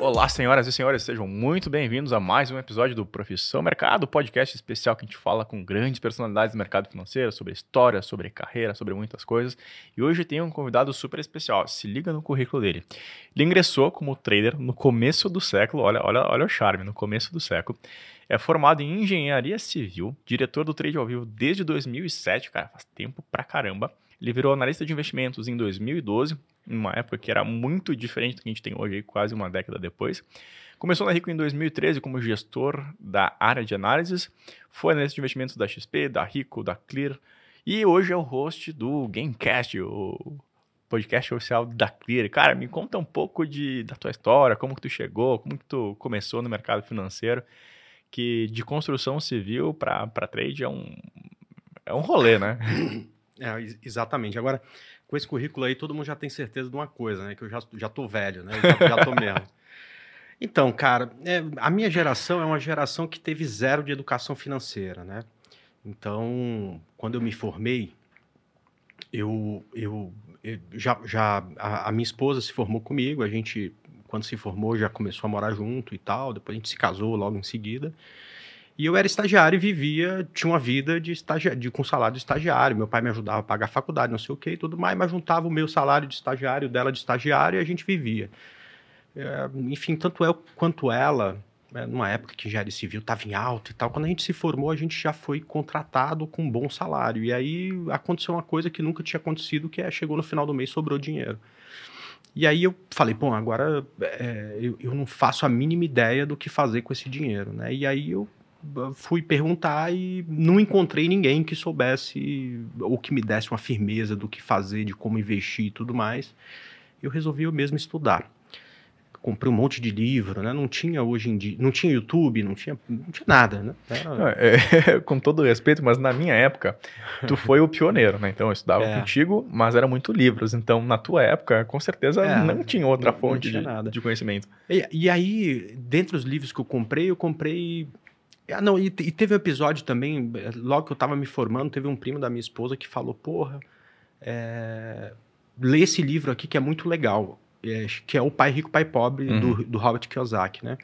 Olá, senhoras e senhores, sejam muito bem-vindos a mais um episódio do Profissão Mercado, podcast especial que a gente fala com grandes personalidades do mercado financeiro sobre história, sobre carreira, sobre muitas coisas. E hoje tem um convidado super especial, se liga no currículo dele. Ele ingressou como trader no começo do século, olha, olha, olha o charme, no começo do século. É formado em engenharia civil, diretor do trade ao vivo desde 2007, cara, faz tempo pra caramba. Ele virou analista de investimentos em 2012, numa época que era muito diferente do que a gente tem hoje, quase uma década depois. Começou na Rico em 2013 como gestor da área de análises, foi analista de investimentos da XP, da Rico, da Clear, e hoje é o host do Gamecast, o podcast oficial da Clear. Cara, me conta um pouco de, da tua história, como que tu chegou, como que tu começou no mercado financeiro, que de construção civil para trade é um, é um rolê, né? É, exatamente. Agora, com esse currículo aí, todo mundo já tem certeza de uma coisa, né? Que eu já, já tô velho, né? já, já tô mesmo. Então, cara, é, a minha geração é uma geração que teve zero de educação financeira, né? Então, quando eu me formei, eu, eu, eu já, já a, a, minha esposa se formou comigo, a gente, quando se formou, já começou a morar junto e tal, depois a gente se casou logo em seguida. E eu era estagiário e vivia, tinha uma vida de estagiário, de, com salário de estagiário. Meu pai me ajudava a pagar a faculdade, não sei o que e tudo mais, mas juntava o meu salário de estagiário, dela de estagiário, e a gente vivia. É, enfim, tanto eu quanto ela, né, numa época que engenharia civil estava em alta e tal, quando a gente se formou, a gente já foi contratado com um bom salário. E aí aconteceu uma coisa que nunca tinha acontecido, que é chegou no final do mês, sobrou dinheiro. E aí eu falei, bom, agora é, eu, eu, não faço a mínima ideia do que fazer com esse dinheiro, né? E aí eu fui perguntar e não encontrei ninguém que soubesse ou que me desse uma firmeza do que fazer, de como investir e tudo mais. Eu resolvi eu mesmo estudar. Comprei um monte de livro, né? Não tinha hoje em dia, não tinha YouTube, não tinha, não tinha nada, né? Era... É, com todo respeito, mas na minha época, tu foi o pioneiro, né? Então eu estudava é. contigo, mas era muito livros. Então na tua época, com certeza é, não tinha outra fonte tinha de, de, conhecimento. E, e aí, dentre os livros que eu comprei, eu comprei ah, não, e, e, teve um episódio também, eh, logo que eu tava me formando, teve um primo da minha esposa que falou, porra, é, lê esse livro aqui que é muito legal, é, que é O Pai Rico, Pai Pobre, uhum. do, do Robert Kiyosaki, né?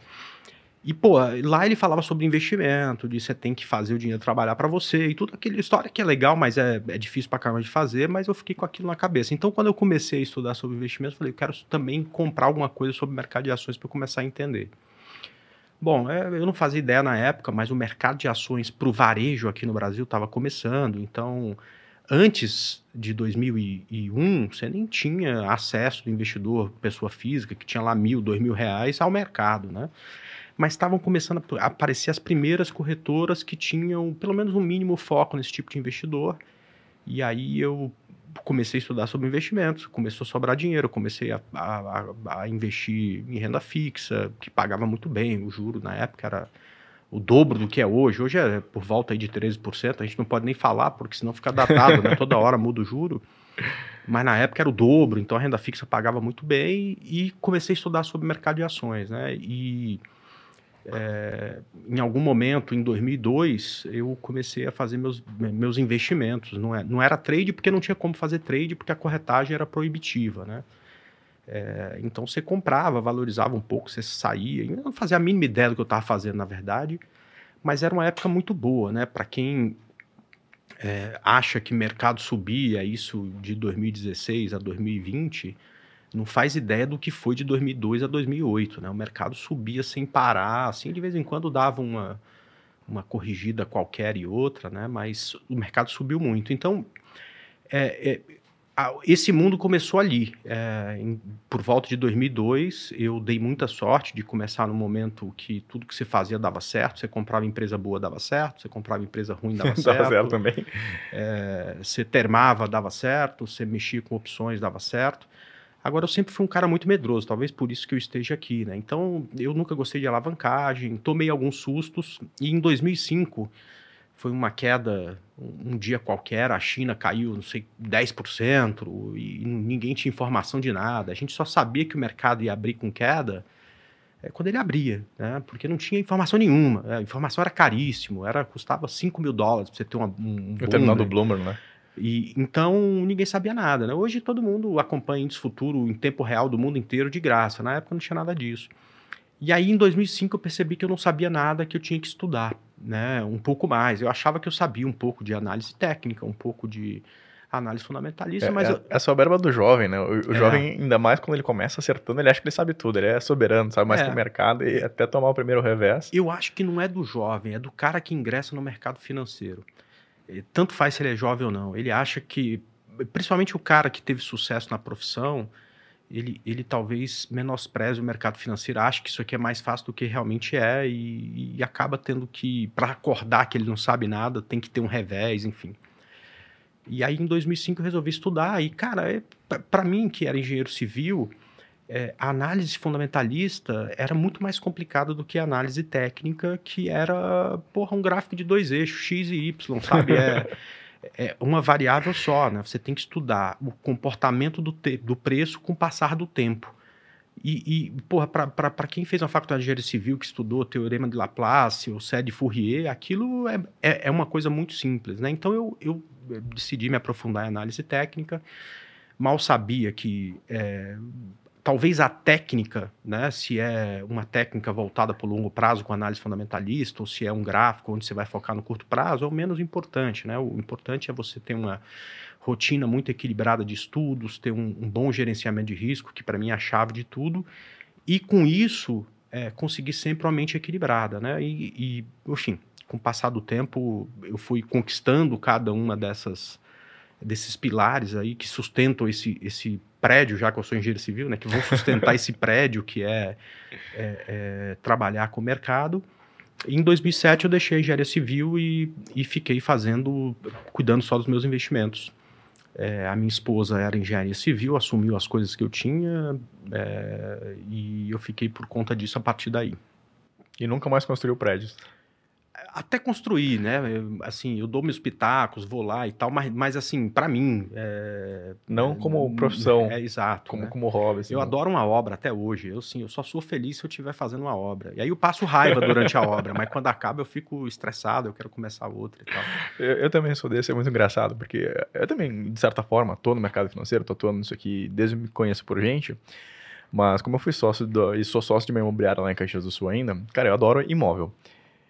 E, pô, lá ele falava sobre investimento, de você tem que fazer o dinheiro trabalhar para você e tudo aquela história que é legal, mas é, é difícil pra caramba de fazer, mas eu fiquei com aquilo na cabeça. Então, quando eu comecei a estudar sobre investimento, eu falei, eu quero também comprar alguma coisa sobre mercado de ações para começar a entender. Bom, é, eu não fazia ideia na época, mas o mercado de ações para o varejo aqui no Brasil estava começando. Então, antes de 2001, você nem tinha acesso do investidor, pessoa física, que tinha lá mil, dois mil reais ao mercado, né? Mas estavam começando a aparecer as primeiras corretoras que tinham pelo menos um mínimo foco nesse tipo de investidor. E aí eu comecei a estudar sobre investimentos, começou a sobrar dinheiro, comecei a, a, a, investir em renda fixa, que pagava muito bem, o juro na época era o dobro do que é hoje, hoje é por volta aí de 13%, a gente não pode nem falar, porque senão fica datado, né? toda hora muda o juro, mas na época era o dobro, então a renda fixa pagava muito bem e comecei a estudar sobre mercado de ações, né, e é, em algum momento, em 2002, eu comecei a fazer meus, meus investimentos. Não, é, não era trade porque não tinha como fazer trade, porque a corretagem era proibitiva, né? É, então você comprava, valorizava um pouco, você saía. Eu não fazia a mínima ideia do que eu estava fazendo, na verdade, mas era uma época muito boa, né? Para quem é, acha que mercado subia, isso de 2016 a 2020 não faz ideia do que foi de 2002 a 2008, né? O mercado subia sem parar, assim, de vez em quando dava uma, uma corrigida qualquer e outra, né? Mas o mercado subiu muito. Então, é, é, a, esse mundo começou ali. É, em, por volta de 2002, eu dei muita sorte de começar no momento que tudo que você fazia dava certo. Você comprava empresa boa, dava certo. Você comprava empresa ruim, dava certo. dava certo também. É, você termava, dava certo. Você mexia com opções, dava certo. Agora, eu sempre fui um cara muito medroso, talvez por isso que eu esteja aqui, né? Então, eu nunca gostei de alavancagem, tomei alguns sustos, e em 2005 foi uma queda, um dia qualquer, a China caiu, não sei, 10%, e ninguém tinha informação de nada. A gente só sabia que o mercado ia abrir com queda é, quando ele abria, né? Porque não tinha informação nenhuma. A informação era caríssimo, era, custava 5 mil dólares para você ter uma, um. O terminal do Bloomberg, né? E, então ninguém sabia nada. Né? Hoje todo mundo acompanha índice futuro em tempo real do mundo inteiro de graça. Na época não tinha nada disso. E aí, em 2005, eu percebi que eu não sabia nada, que eu tinha que estudar, né? Um pouco mais. Eu achava que eu sabia um pouco de análise técnica, um pouco de análise fundamentalista, É, mas... é, eu- é soberba do jovem, né? O, o É. jovem, ainda mais quando ele começa acertando, ele acha que ele sabe tudo. Ele é soberano, sabe mais É. que o mercado e até tomar o primeiro revés. Eu acho que não é do jovem, é do cara que ingressa no mercado financeiro. Eh, Tanto faz se ele é jovem ou não. Ele acha que, principalmente o cara que teve sucesso na profissão, ele, ele talvez menospreze o mercado financeiro, acha que isso aqui é mais fácil do que realmente é e, e acaba tendo que, para acordar que ele não sabe nada, tem que ter um revés, enfim. E aí, em 2005, eu resolvi estudar. E, cara, é, para mim, que era engenheiro civil, é, a análise fundamentalista era muito mais complicada do que a análise técnica, que era, porra, um gráfico de dois eixos, X e Y, sabe? É, é uma variável só, né? Você tem que estudar o comportamento do, do preço com o passar do tempo. E, e porra, para quem fez uma faculdade de engenharia civil, que estudou Teorema de Laplace ou Sé de Fourier, aquilo é, é, é uma coisa muito simples, né? Então eu, eu decidi me aprofundar em análise técnica, mal sabia que é, talvez a técnica, né, se é uma técnica voltada para o longo prazo com análise fundamentalista, ou se é um gráfico onde você vai focar no curto prazo, é o menos importante. Né? O importante é você ter uma rotina muito equilibrada de estudos, ter um, um bom gerenciamento de risco, que para mim é a chave de tudo, e com isso é, conseguir sempre uma mente equilibrada. Né? E, e, enfim, com o passar do tempo, eu fui conquistando cada uma dessas desses pilares aí que sustentam esse, esse prédio, já que eu sou engenheiro civil, né, que vão sustentar esse prédio que é, é, é, trabalhar com o mercado. Em 2007 eu deixei a engenharia civil e, e fiquei fazendo, cuidando só dos meus investimentos. É, a minha esposa era engenharia civil, assumiu as coisas que eu tinha é, e eu fiquei por conta disso a partir daí. E nunca mais construiu prédios. Até construir, né? Assim, eu dou meus pitacos, vou lá e tal, mas, mas assim, para mim. É, Não é, como profissão, É, exato. como, né? como hobby. assim, Eu não. adoro uma obra até hoje. Eu, sim, eu só sou feliz se eu estiver fazendo uma obra. E aí eu passo raiva durante a obra, mas quando acaba eu fico estressado, eu quero começar outra e tal. Eu, eu também sou desse, é muito engraçado, porque eu também, de certa forma, tô no mercado financeiro, tô atuando nisso aqui desde que me conheço por gente. Mas como eu fui sócio do, e sou sócio de uma imobiliária lá em Caxias do Sul ainda, cara, eu adoro imóvel.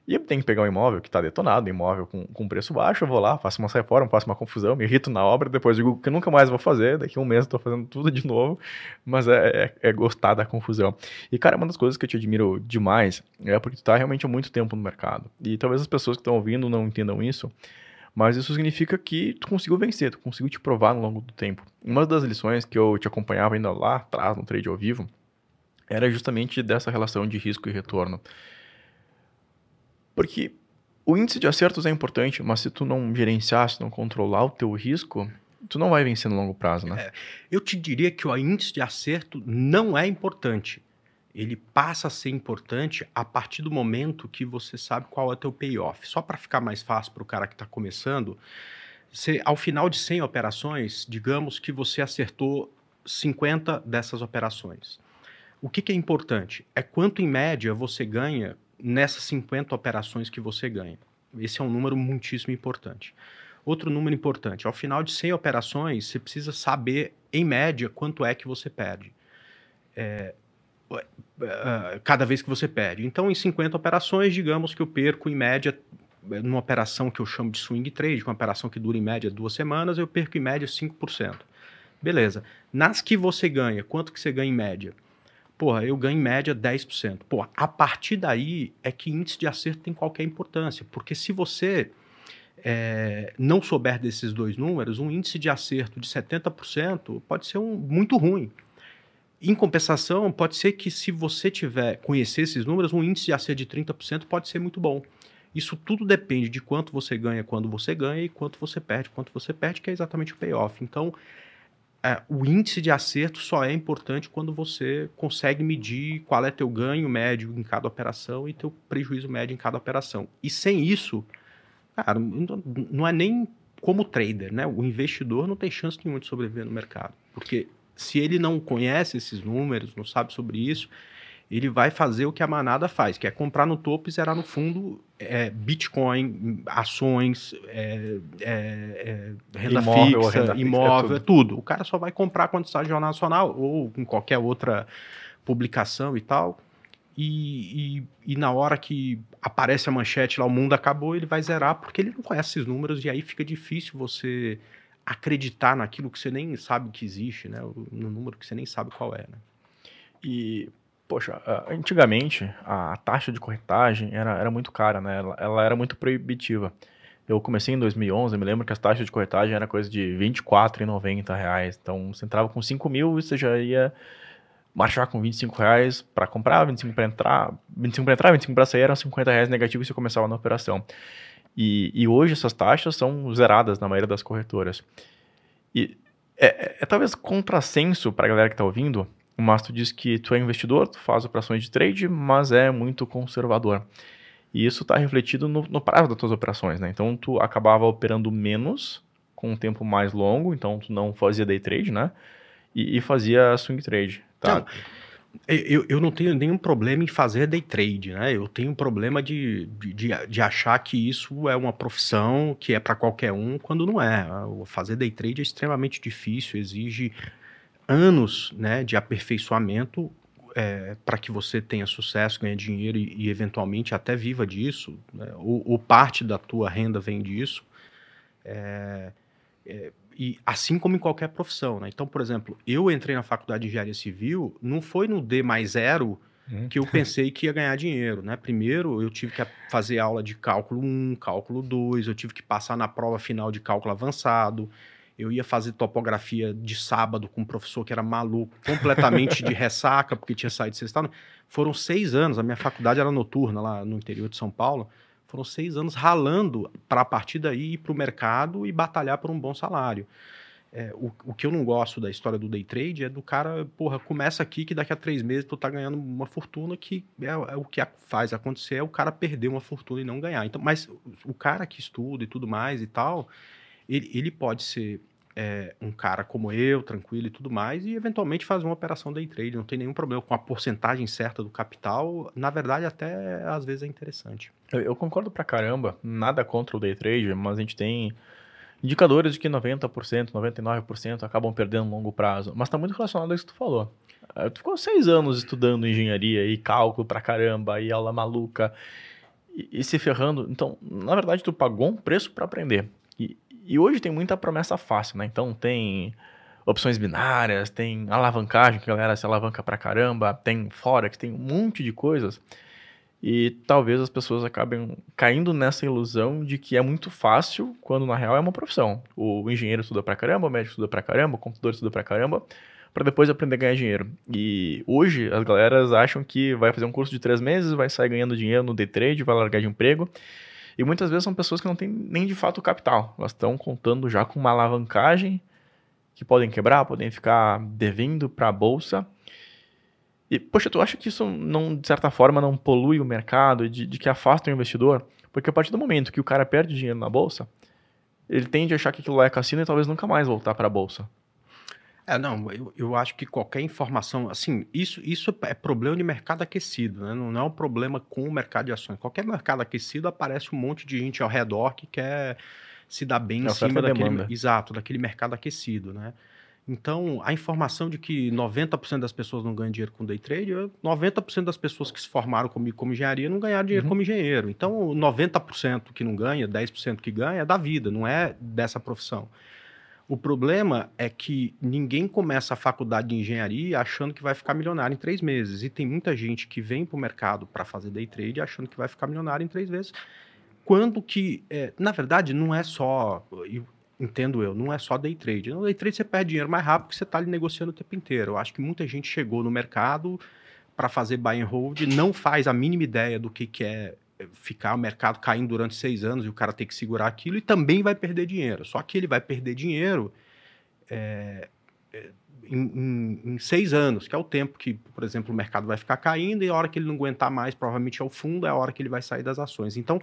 E eu tenho que pegar um imóvel que tá detonado, um imóvel com, com preço baixo, eu vou lá, faço uma reforma, faço uma confusão, me irrito na obra, depois digo que nunca mais vou fazer, daqui a um mês tô fazendo tudo de novo, mas é, é, é gostar da confusão. E, cara, uma das coisas que eu te admiro demais é porque tu tá realmente há muito tempo no mercado. E talvez as pessoas que estão ouvindo não entendam isso, mas isso significa que tu conseguiu vencer, tu conseguiu te provar no longo do tempo. Uma das lições que eu te acompanhava ainda lá atrás, no trade ao vivo, era justamente dessa relação de risco e retorno. Porque o índice de acertos é importante, mas se tu não gerenciar, se não controlar o teu risco, tu não vai vencer no longo prazo, né? Eu te diria que o índice de acerto não é importante. Ele passa a ser importante a partir do momento que você sabe qual é o teu payoff. Só para ficar mais fácil para o cara que está começando, você, ao final de 100 operações, digamos que você acertou 50 dessas operações. O que, que é importante? É quanto, em média, você ganha nessas 50 operações que você ganha. Esse é um número muitíssimo importante. Outro número importante, ao final de 100 operações, você precisa saber, em média, quanto é que você perde. É, uh, cada vez que você perde. Então, em 50 operações, digamos que eu perco, em média, numa operação que eu chamo de swing trade, uma operação que dura, em média, duas semanas, eu perco, em média, 5%. Beleza. Nas que você ganha, quanto que você ganha em média? Porra, eu ganho em média 10%. Porra, a partir daí é que índice de acerto tem qualquer importância, porque se você é, não souber desses dois números, um índice de acerto de 70% pode ser um, muito ruim. Em compensação, pode ser que se você tiver conhecer esses números, um índice de acerto de 30% pode ser muito bom. Isso tudo depende de quanto você ganha quando você ganha e quanto você perde quanto você perde, que é exatamente o payoff. Então, é, o índice de acerto só é importante quando você consegue medir qual é teu ganho médio em cada operação e teu prejuízo médio em cada operação. E sem isso, cara, não é nem como trader, né? O investidor não tem chance nenhuma de sobreviver no mercado, porque se ele não conhece esses números, não sabe sobre isso, ele vai fazer o que a manada faz, que é comprar no topo e zerar no fundo é, Bitcoin, ações, é, é, renda Imóvel, fixa, renda fixa, imóvel, é é tudo. O cara só vai comprar quando está no Jornal Nacional ou em qualquer outra publicação e tal. e, e, e, na hora que aparece a manchete lá, o mundo acabou, ele vai zerar porque ele não conhece esses números e aí fica difícil você acreditar naquilo que você nem sabe que existe, né? No número que você nem sabe qual é, né? E, poxa, antigamente a taxa de corretagem era, era muito cara, né? Ela, ela era muito proibitiva. Eu comecei em 2011, eu me lembro que as taxas de corretagem era coisa de 24,90 reais. Então, você entrava com 5 mil e você já ia marchar com 25 reais para comprar, 25 para entrar, 25 para entrar, 25 para sair, eram 50 reais negativos e você começava na operação. E, e, hoje essas taxas são zeradas na maioria das corretoras. E é, é, é talvez contrassenso para a galera que está ouvindo, o Mastro diz que tu é investidor, tu faz operações de trade, mas é muito conservador. E isso está refletido no, no, prazo das tuas operações, né? Então tu acabava operando menos com um tempo mais longo, então tu não fazia day trade, né? E, e fazia swing trade. Tá? Não, eu, eu não tenho nenhum problema em fazer day trade, né? Eu tenho um problema de, de, de achar que isso é uma profissão que é para qualquer um, quando não é. Fazer day trade é extremamente difícil, exige anos né, de aperfeiçoamento é, para que você tenha sucesso, ganhe dinheiro e, e eventualmente até viva disso, né? ou, ou, parte da tua renda vem disso. É, é, e assim como em qualquer profissão, né? Então, por exemplo, eu entrei na faculdade de engenharia civil, não foi no D mais zero hum. que eu pensei que ia ganhar dinheiro, né? Primeiro, eu tive que fazer aula de cálculo 1, cálculo 2, eu tive que passar na prova final de cálculo avançado. Eu ia fazer topografia de sábado com um professor que era maluco, completamente de ressaca, porque tinha saído de sexta. Foram seis anos, a minha faculdade era noturna lá no interior de São Paulo. Foram seis anos ralando para a partir daí ir para o mercado e batalhar por um bom salário. É, o, o, que eu não gosto da história do day trade é do cara, porra, começa aqui que daqui a três meses tu tá ganhando uma fortuna que é, é o que faz acontecer é o cara perder uma fortuna e não ganhar. Então, mas o cara que estuda e tudo mais e tal, ele, ele pode ser é, um cara como eu, tranquilo e tudo mais, e eventualmente fazer uma operação day trade, não tem nenhum problema com a porcentagem certa do capital. Na verdade, até às vezes é interessante. Eu, eu concordo pra caramba, nada contra o day trade, mas a gente tem indicadores de que 90%, 99% acabam perdendo no longo prazo. Mas está muito relacionado a isso que tu falou. É, tu ficou seis anos estudando engenharia e cálculo pra caramba, e aula maluca, e, e se ferrando. Então, na verdade, tu pagou um preço para aprender. E, hoje tem muita promessa fácil, né? Então tem opções binárias, tem alavancagem, que a galera se alavanca pra caramba, tem Forex, tem um monte de coisas. E talvez as pessoas acabem caindo nessa ilusão de que é muito fácil, quando na real é uma profissão. O engenheiro estuda pra caramba, o médico estuda pra caramba, o computador estuda pra caramba, para depois aprender a ganhar dinheiro. E hoje as galeras acham que vai fazer um curso de três meses, vai sair ganhando dinheiro no day trade, vai largar de emprego. E muitas vezes são pessoas que não têm nem de fato capital. Elas estão contando já com uma alavancagem que podem quebrar, podem ficar devendo para a bolsa. E, poxa, tu acha que isso não, de certa forma, não polui o mercado, de, de que afasta o investidor? Porque a partir do momento que o cara perde dinheiro na bolsa, ele tende a achar que aquilo lá é cassino e talvez nunca mais voltar para a bolsa. É, não, eu, eu acho que qualquer informação, assim, isso, isso é problema de mercado aquecido, né? Não, não é um problema com o mercado de ações. Qualquer mercado aquecido aparece um monte de gente ao redor que quer se dar bem é em cima daquele, exato, daquele mercado aquecido, né? Então, a informação de que 90% das pessoas não ganham dinheiro com day trade, 90% das pessoas que se formaram como, como engenharia não ganharam dinheiro uhum. como engenheiro. Então, 90% que não ganha, 10% que ganha é da vida, não é dessa profissão. O problema é que ninguém começa a faculdade de engenharia achando que vai ficar milionário em três meses. E tem muita gente que vem para o mercado para fazer day trade achando que vai ficar milionário em três meses. Quando que, é, na verdade, não é só, entendo eu, não é só day trade. No day trade você perde dinheiro mais rápido porque você está ali negociando o tempo inteiro. Eu acho que muita gente chegou no mercado para fazer buy and hold, não faz a mínima ideia do que, que é ficar o mercado caindo durante seis anos e o cara ter que segurar aquilo e também vai perder dinheiro. Só que ele vai perder dinheiro é, é, em, em, em, seis anos, que é o tempo que, por exemplo, o mercado vai ficar caindo e a hora que ele não aguentar mais, provavelmente é o fundo, é a hora que ele vai sair das ações. Então,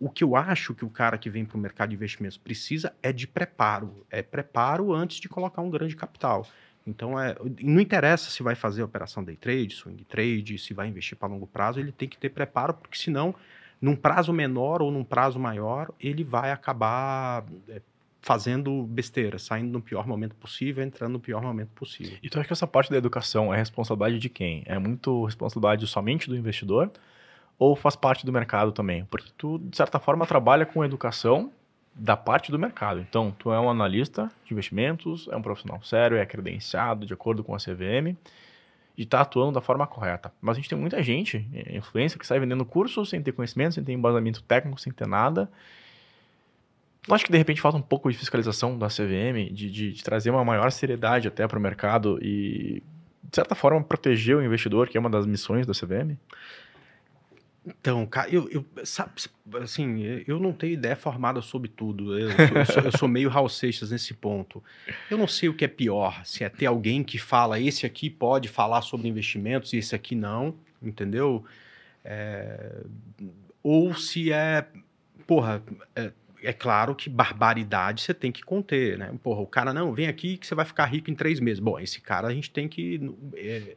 o que eu acho que o cara que vem para o mercado de investimentos precisa é de preparo. É preparo antes de colocar um grande capital. Então, é, não interessa se vai fazer operação day trade, swing trade, se vai investir para longo prazo, ele tem que ter preparo, porque senão, num prazo menor ou num prazo maior, ele vai acabar é, fazendo besteira, saindo no pior momento possível, entrando no pior momento possível. E tu acha que essa parte da educação é responsabilidade de quem? É muito responsabilidade somente do investidor ou faz parte do mercado também? Porque tu, de certa forma, trabalha com educação da parte do mercado. Então, tu é um analista de investimentos, é um profissional sério, é credenciado de acordo com a CVM e está atuando da forma correta. Mas a gente tem muita gente, é, influência, que sai vendendo cursos sem ter conhecimento, sem ter embasamento técnico, sem ter nada. Eu acho que de repente falta um pouco de fiscalização da CVM, de, de, de trazer uma maior seriedade até para o mercado e, de certa forma, proteger o investidor, que é uma das missões da CVM. Então, cara, eu, eu sabe, assim, eu não tenho ideia formada sobre tudo. Eu, eu, sou, eu sou, meio Raul Seixas nesse ponto. Eu não sei o que é pior, se é ter alguém que fala esse aqui pode falar sobre investimentos e esse aqui não, entendeu? É, ou se é, porra, é, é, claro que barbaridade você tem que conter, né? Porra, o cara, não, vem aqui que você vai ficar rico em três meses. Bom, esse cara a gente tem que... É,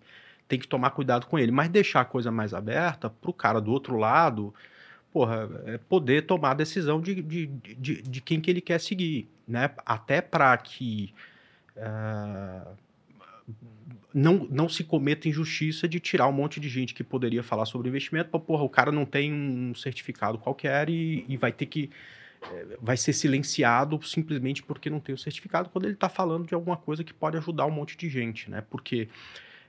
tem que tomar cuidado com ele. Mas deixar a coisa mais aberta para o cara do outro lado, porra, é poder tomar a decisão de, de, de, de, quem que ele quer seguir, né? Até para que uh, não, não se cometa injustiça de tirar um monte de gente que poderia falar sobre investimento, para porra, o cara não tem um certificado qualquer e, e vai ter que eh, vai ser silenciado simplesmente porque não tem o certificado quando ele está falando de alguma coisa que pode ajudar um monte de gente, né? Porque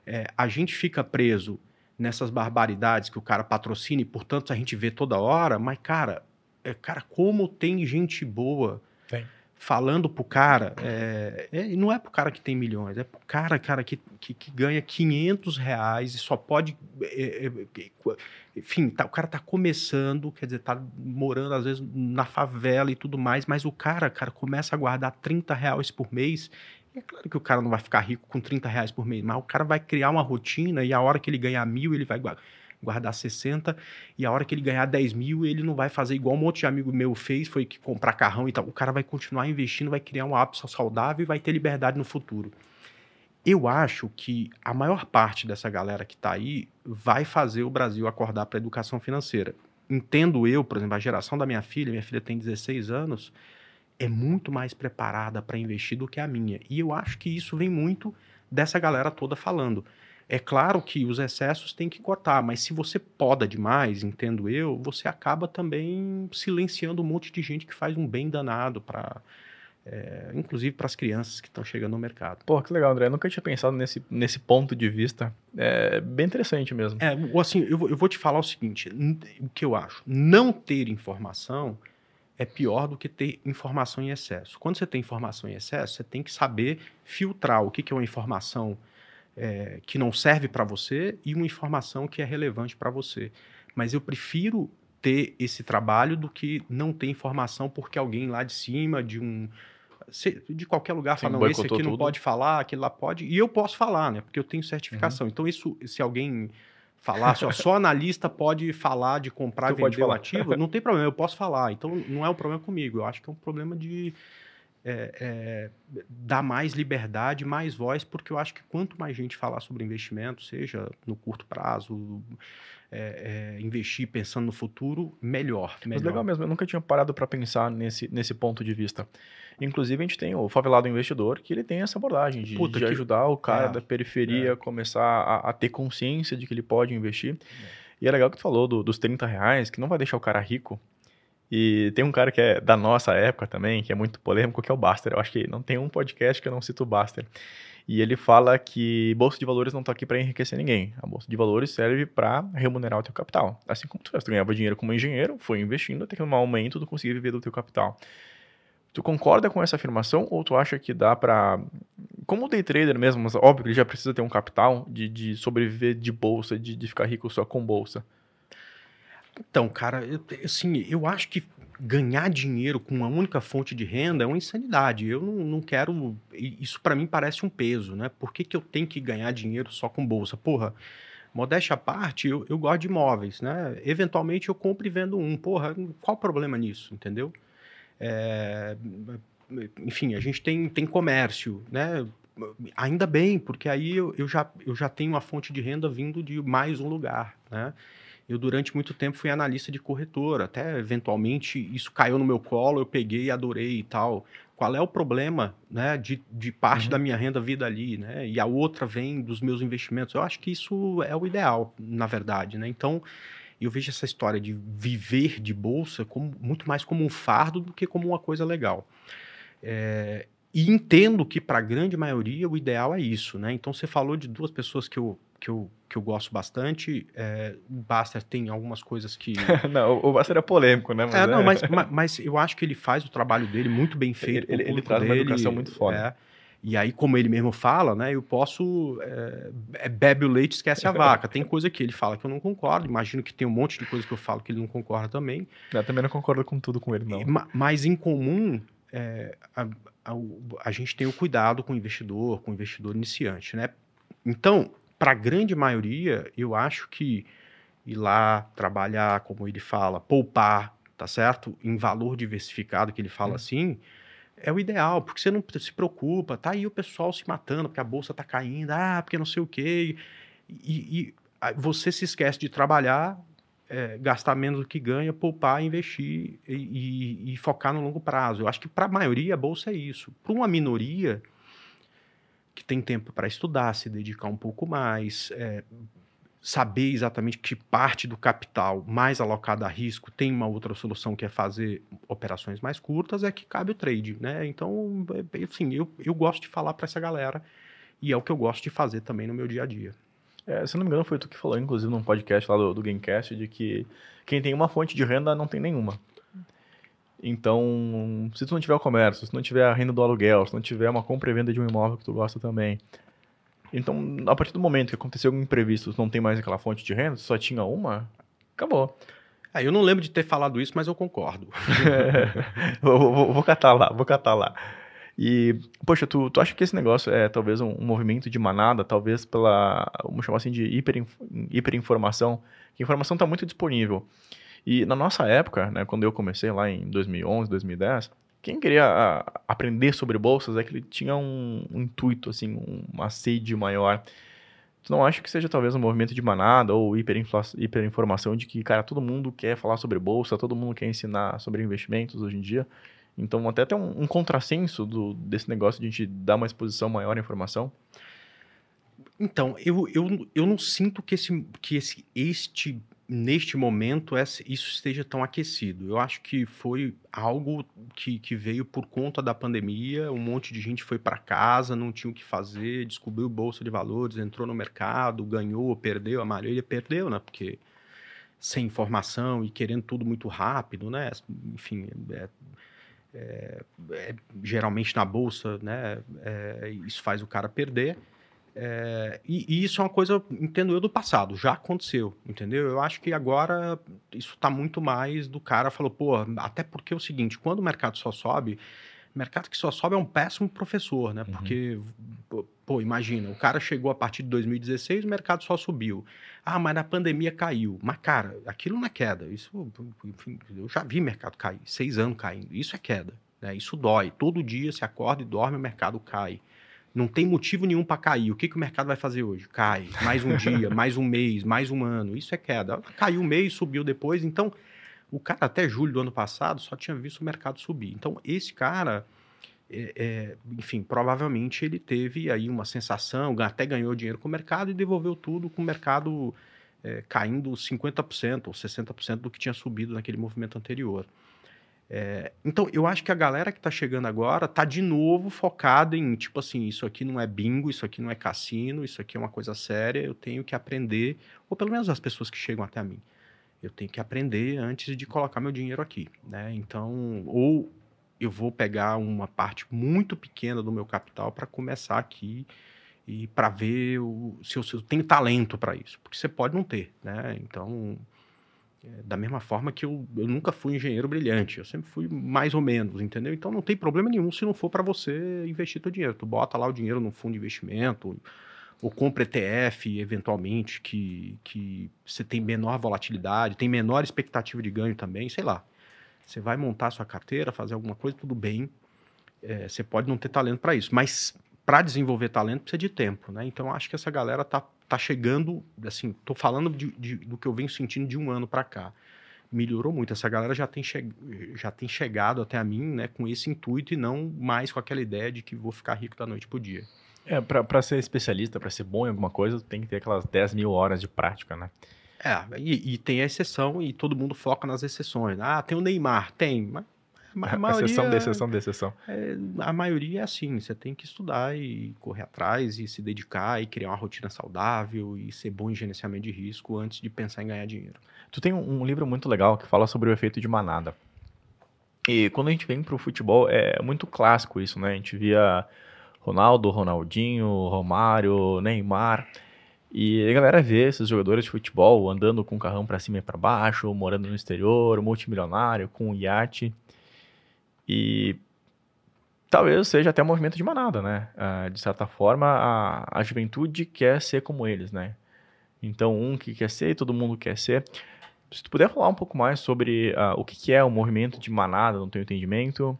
é, a gente fica preso nessas barbaridades que o cara patrocina e, portanto, a gente vê toda hora, mas, cara, é, cara, como tem gente boa tem. falando pro cara, é, é, não é pro cara que tem milhões, é pro cara, cara, que, que, que ganha 500 reais e só pode, é, é, é, enfim, tá, o cara tá começando, quer dizer, tá morando às vezes na favela e tudo mais, mas o cara, cara, começa a guardar 30 reais por mês é claro que o cara não vai ficar rico com 30 reais por mês, mas o cara vai criar uma rotina e a hora que ele ganhar mil, ele vai guardar 60, e a hora que ele ganhar 10 mil, ele não vai fazer igual um monte de amigo meu fez, foi que comprar carrão e tal. O cara vai continuar investindo, vai criar um hábito saudável e vai ter liberdade no futuro. Eu acho que a maior parte dessa galera que está aí vai fazer o Brasil acordar para a educação financeira. Entendo eu, por exemplo, a geração da minha filha, minha filha tem 16 anos, é muito mais preparada para investir do que a minha. E eu acho que isso vem muito dessa galera toda falando. É claro que os excessos tem que cortar, mas se você poda demais, entendo eu, você acaba também silenciando um monte de gente que faz um bem danado para é, inclusive para as crianças que estão chegando no mercado. Pô, que legal, André. Eu nunca tinha pensado nesse, nesse ponto de vista. É bem interessante mesmo. É, assim, eu, eu vou te falar o seguinte: o que eu acho. Não ter informação é pior do que ter informação em excesso. Quando você tem informação em excesso, você tem que saber filtrar o que, que é uma informação é, que não serve para você e uma informação que é relevante para você. Mas eu prefiro ter esse trabalho do que não ter informação porque alguém lá de cima, de um de qualquer lugar Sim, fala, não, esse aqui não tudo. pode falar, aquele lá pode, e eu posso falar, né? Porque eu tenho certificação. Uhum. Então, isso, se alguém falar, só, só analista pode falar de comprar e vender o ativo, não tem problema, eu posso falar. Então não é um problema comigo, eu acho que é um problema de é, é, dar mais liberdade, mais voz, porque eu acho que quanto mais gente falar sobre investimento, seja no curto prazo, é, é investir pensando no futuro, melhor, melhor. Mas legal mesmo, eu nunca tinha parado para pensar nesse, nesse ponto de vista. Inclusive, a gente tem o favelado investidor, que ele tem essa abordagem de, Puta, de que... ajudar o cara é, da periferia é. a começar a, a, ter consciência de que ele pode investir. É. E é legal que tu falou do, dos 30 reais, que não vai deixar o cara rico. E tem um cara que é da nossa época também, que é muito polêmico, que é o Baster. Eu acho que não tem um podcast que eu não cito o Baster. E ele fala que bolsa de valores não está aqui para enriquecer ninguém. A bolsa de valores serve para remunerar o teu capital. Assim como tu tu ganhava dinheiro como engenheiro, foi investindo, até que no aumento tu conseguia viver do teu capital. Tu concorda com essa afirmação ou tu acha que dá para como day trader mesmo, mas óbvio que ele já precisa ter um capital de, de sobreviver de bolsa, de, de ficar rico só com bolsa? Então, cara, eu, assim, eu acho que ganhar dinheiro com uma única fonte de renda é uma insanidade. Eu não, não quero. Isso para mim parece um peso, né? Por que, que eu tenho que ganhar dinheiro só com bolsa? Porra, modéstia à parte, eu, eu gosto de imóveis, né? Eventualmente eu compro e vendo um. Porra, qual o problema nisso, entendeu? É, enfim, a gente tem, tem comércio, né? Ainda bem, porque aí eu, eu, já, eu já tenho uma fonte de renda vindo de mais um lugar, né? Eu, durante muito tempo, fui analista de corretora. Até, eventualmente, isso caiu no meu colo, eu peguei adorei e tal. qual é o problema né, de, de parte uhum. da minha renda vida ali, né? E a outra vem dos meus investimentos. Eu acho que isso é o ideal, na verdade, né? Então, eu vejo essa história de viver de bolsa como, muito mais como um fardo do que como uma coisa legal. É, e entendo que, para a grande maioria, o ideal é isso, né? Então, você falou de duas pessoas que eu, que eu, que eu gosto bastante. É, o Baster tem algumas coisas que... não, o Baster é polêmico, né? Mas é, é... Não, mas, mas, mas, eu acho que ele faz o trabalho dele muito bem feito. Ele, ele, ele traz dele, uma educação muito foda. É, e aí, como ele mesmo fala, né? Eu posso... É, é, bebe o leite, esquece a vaca. Tem coisa que ele fala que eu não concordo. Imagino que tem um monte de coisa que eu falo que ele não concorda também. Eu também não concordo com tudo com ele, não. Mas, em comum... É, a, a, a, gente tem o cuidado com o investidor, com o investidor iniciante, né? Então, para a grande maioria, eu acho que ir lá trabalhar, como ele fala, poupar, tá certo? Em valor diversificado, que ele fala hum. assim, é o ideal, porque você não se preocupa, tá aí o pessoal se matando, porque a bolsa tá caindo, ah, porque não sei o quê. E, e você se esquece de trabalhar, é, gastar menos do que ganha, poupar, investir e, e, e focar no longo prazo. Eu acho que para a maioria a bolsa é isso. Para uma minoria que tem tempo para estudar, se dedicar um pouco mais, é, saber exatamente que parte do capital mais alocado a risco tem uma outra solução que é fazer operações mais curtas, é que cabe o trade, né? Então, é, assim, eu, eu gosto de falar para essa galera e é o que eu gosto de fazer também no meu dia a dia. É, se não me engano, foi tu que falou, inclusive, num podcast lá do, do Gamecast, de que quem tem uma fonte de renda não tem nenhuma. Então, se tu não tiver o comércio, se não tiver a renda do aluguel, se não tiver uma compra e venda de um imóvel que tu gosta também. Então, a partir do momento que aconteceu algum imprevisto, não tem mais aquela fonte de renda, só tinha uma, acabou. É, eu não lembro de ter falado isso, mas eu concordo. vou, vou, vou catar lá, vou catar lá. E, poxa, tu, tu acha que esse negócio é talvez um, um movimento de manada, talvez pela, vamos chamar assim, de hiper, hiperinformação, que a informação está muito disponível. E na nossa época, né, quando eu comecei lá em 2011, 2010, quem queria a, aprender sobre bolsas é que ele tinha um, um intuito, assim, uma sede maior. Tu não acha que seja talvez um movimento de manada ou hiperinformação de que, cara, todo mundo quer falar sobre bolsa, todo mundo quer ensinar sobre investimentos hoje em dia? Então, até tem um, um contrassenso do, desse negócio de a gente dar uma exposição maior à informação. Então, eu, eu, eu não sinto que, esse, que esse, este, neste momento isso esteja tão aquecido. Eu acho que foi algo que, que veio por conta da pandemia. Um monte de gente foi para casa, não tinha o que fazer, descobriu bolsa de valores, entrou no mercado, ganhou, perdeu. A maioria perdeu, né? Porque sem informação e querendo tudo muito rápido, né? Enfim, é, é, é, geralmente na bolsa, né? É, isso faz o cara perder. É, e, e, isso é uma coisa, entendo eu, do passado, já aconteceu, entendeu? Eu acho que agora isso está muito mais do cara falou, pô, até porque é o seguinte, quando o mercado só sobe, mercado que só sobe é um péssimo professor, né? Uhum. Porque, pô, imagina, o cara chegou a partir de 2016, o mercado só subiu. Ah, mas na pandemia caiu. Mas, cara, aquilo não é queda. Isso, enfim, eu já vi mercado cair, seis anos caindo. Isso é queda. Né? Isso dói. Todo dia se acorda e dorme, o mercado cai. Não tem motivo nenhum para cair. O que, que o mercado vai fazer hoje? Cai. Mais um dia, mais um mês, mais um ano. Isso é queda. Caiu um mês, subiu depois. Então, o cara até julho do ano passado só tinha visto o mercado subir. Então, esse cara, é, é, enfim, provavelmente ele teve aí uma sensação, até ganhou dinheiro com o mercado e devolveu tudo com o mercado é, caindo 50% ou 60% do que tinha subido naquele movimento anterior. É, então, eu acho que a galera que está chegando agora está de novo focada em, tipo assim, isso aqui não é bingo, isso aqui não é cassino, isso aqui é uma coisa séria, eu tenho que aprender, ou pelo menos as pessoas que chegam até mim eu tenho que aprender antes de colocar meu dinheiro aqui, né? Então, ou eu vou pegar uma parte muito pequena do meu capital para começar aqui e para ver o, se, eu, se eu tenho talento para isso, porque você pode não ter, né? Então, da mesma forma que eu, eu nunca fui engenheiro brilhante, eu sempre fui mais ou menos, entendeu? Então não tem problema nenhum se não for para você investir teu dinheiro. Tu bota lá o dinheiro no fundo de investimento, ou compra ETF, eventualmente, que, que você tem menor volatilidade, tem menor expectativa de ganho também, sei lá. Você vai montar sua carteira, fazer alguma coisa, tudo bem. É, você pode não ter talento para isso, mas para desenvolver talento precisa de tempo, né? Então acho que essa galera tá, tá chegando, assim, tô falando de, de, do que eu venho sentindo de um ano para cá. melhorou muito. Essa galera já tem, che já tem chegado até a mim né, com esse intuito e não mais com aquela ideia de que vou ficar rico da noite pro dia. É, para ser especialista, para ser bom em alguma coisa, tem que ter aquelas 10 mil horas de prática, né? É, e, e, tem a exceção e todo mundo foca nas exceções. Ah, tem o Neymar, tem, mas a maioria, exceção da exceção da exceção. É, a maioria é assim, você tem que estudar e correr atrás e se dedicar e criar uma rotina saudável e ser bom em gerenciamento de risco antes de pensar em ganhar dinheiro. Tu tem um, um livro muito legal que fala sobre o efeito de manada. E quando a gente vem para o futebol, é muito clássico isso, né? A gente via Ronaldo, Ronaldinho, Romário, Neymar. E a galera vê esses jogadores de futebol andando com o carrão para cima e para baixo, morando no exterior, multimilionário, com um iate. E talvez seja até um movimento de manada, né? Uh, de certa forma, a, a juventude quer ser como eles, né? Então, um que quer ser e todo mundo quer ser. Se tu puder falar um pouco mais sobre uh, o que, que é o movimento de manada, no teu entendimento,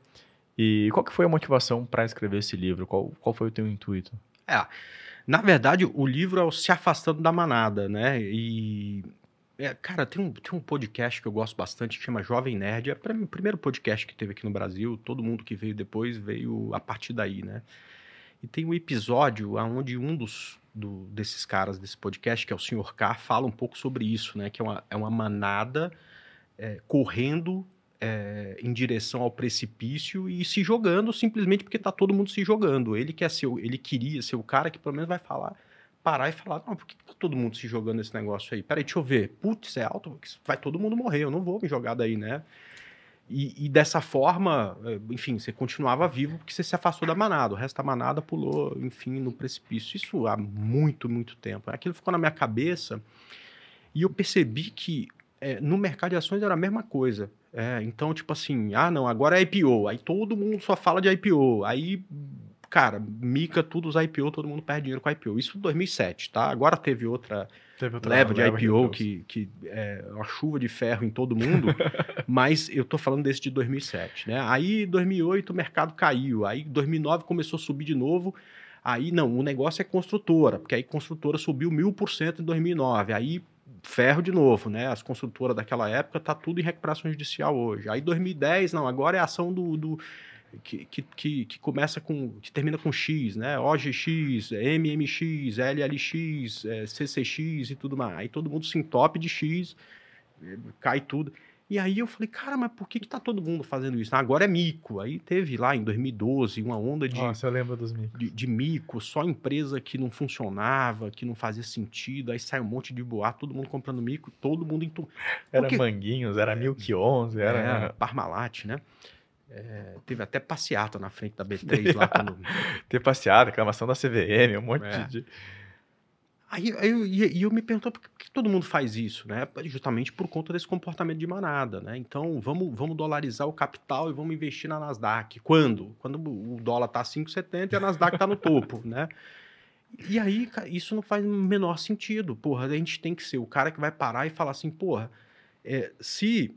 e qual que foi a motivação para escrever esse livro? Qual, qual foi o teu intuito? É, na verdade, o livro é o Se Afastando da Manada, né? E é, cara, tem um, tem um podcast que eu gosto bastante que chama Jovem Nerd. É o primeiro podcast que teve aqui no Brasil. Todo mundo que veio depois veio a partir daí, né? E tem um episódio onde um dos do, desses caras desse podcast, que é o Sr. K, fala um pouco sobre isso, né? Que é uma, é uma manada é, correndo é, em direção ao precipício e se jogando simplesmente porque tá todo mundo se jogando. Ele quer ser, ele queria ser o cara que pelo menos vai falar parar e falar, não, por que tá todo mundo se jogando nesse negócio aí? Peraí, deixa eu ver. Putz, é alto, vai todo mundo morrer, eu não vou me jogar daí, né? E, e, dessa forma, eh, enfim, você continuava vivo porque você se afastou da manada. O resto da manada pulou, enfim, no precipício. Isso há muito, muito tempo. Aquilo ficou na minha cabeça e eu percebi que é, no mercado de ações era a mesma coisa. É, então, tipo assim, ah, não, agora é IPO. Aí todo mundo só fala de IPO. Aí cara, mica tudo os IPO, todo mundo perde dinheiro com IPO. Isso em 2007, tá? Agora teve outra, teve outra leva de leva IPO que, que é uma chuva de ferro em todo mundo, mas eu tô falando desse de 2007, né? Aí 2008 o mercado caiu, aí 2009 começou a subir de novo, aí não, o negócio é construtora, porque aí construtora subiu mil por cento em 2009, aí ferro de novo, né? As construtoras daquela época tá tudo em recuperação judicial hoje. Aí 2010, não, agora é ação do, do que, que, que, começa com. que termina com X, né? OGX, MMX, LLX, é, CCX e tudo mais. Aí todo mundo se entope de X, é, cai tudo. E aí eu falei, cara, mas por que, que tá todo mundo fazendo isso? Agora é mico. Aí teve lá em 2012 uma onda de. Nossa, eu lembro dos micos. De, de mico, só empresa que não funcionava, que não fazia sentido. Aí sai um monte de boato, todo mundo comprando mico, todo mundo. Entum... Era Porque... Manguinhos, era Milk 11, era. era Parmalat, né? É, teve até passeata na frente da B3 lá. Quando... teve passeata, reclamação da CVM, um monte é. de. Aí, aí eu, e eu me pergunto por que todo mundo faz isso, né? Justamente por conta desse comportamento de manada, né? Então vamos, vamos dolarizar o capital e vamos investir na Nasdaq. Quando? Quando o dólar tá 5,70 e a Nasdaq tá no topo, né? E aí, isso não faz o menor sentido. Porra, a gente tem que ser o cara que vai parar e falar assim, porra, é, se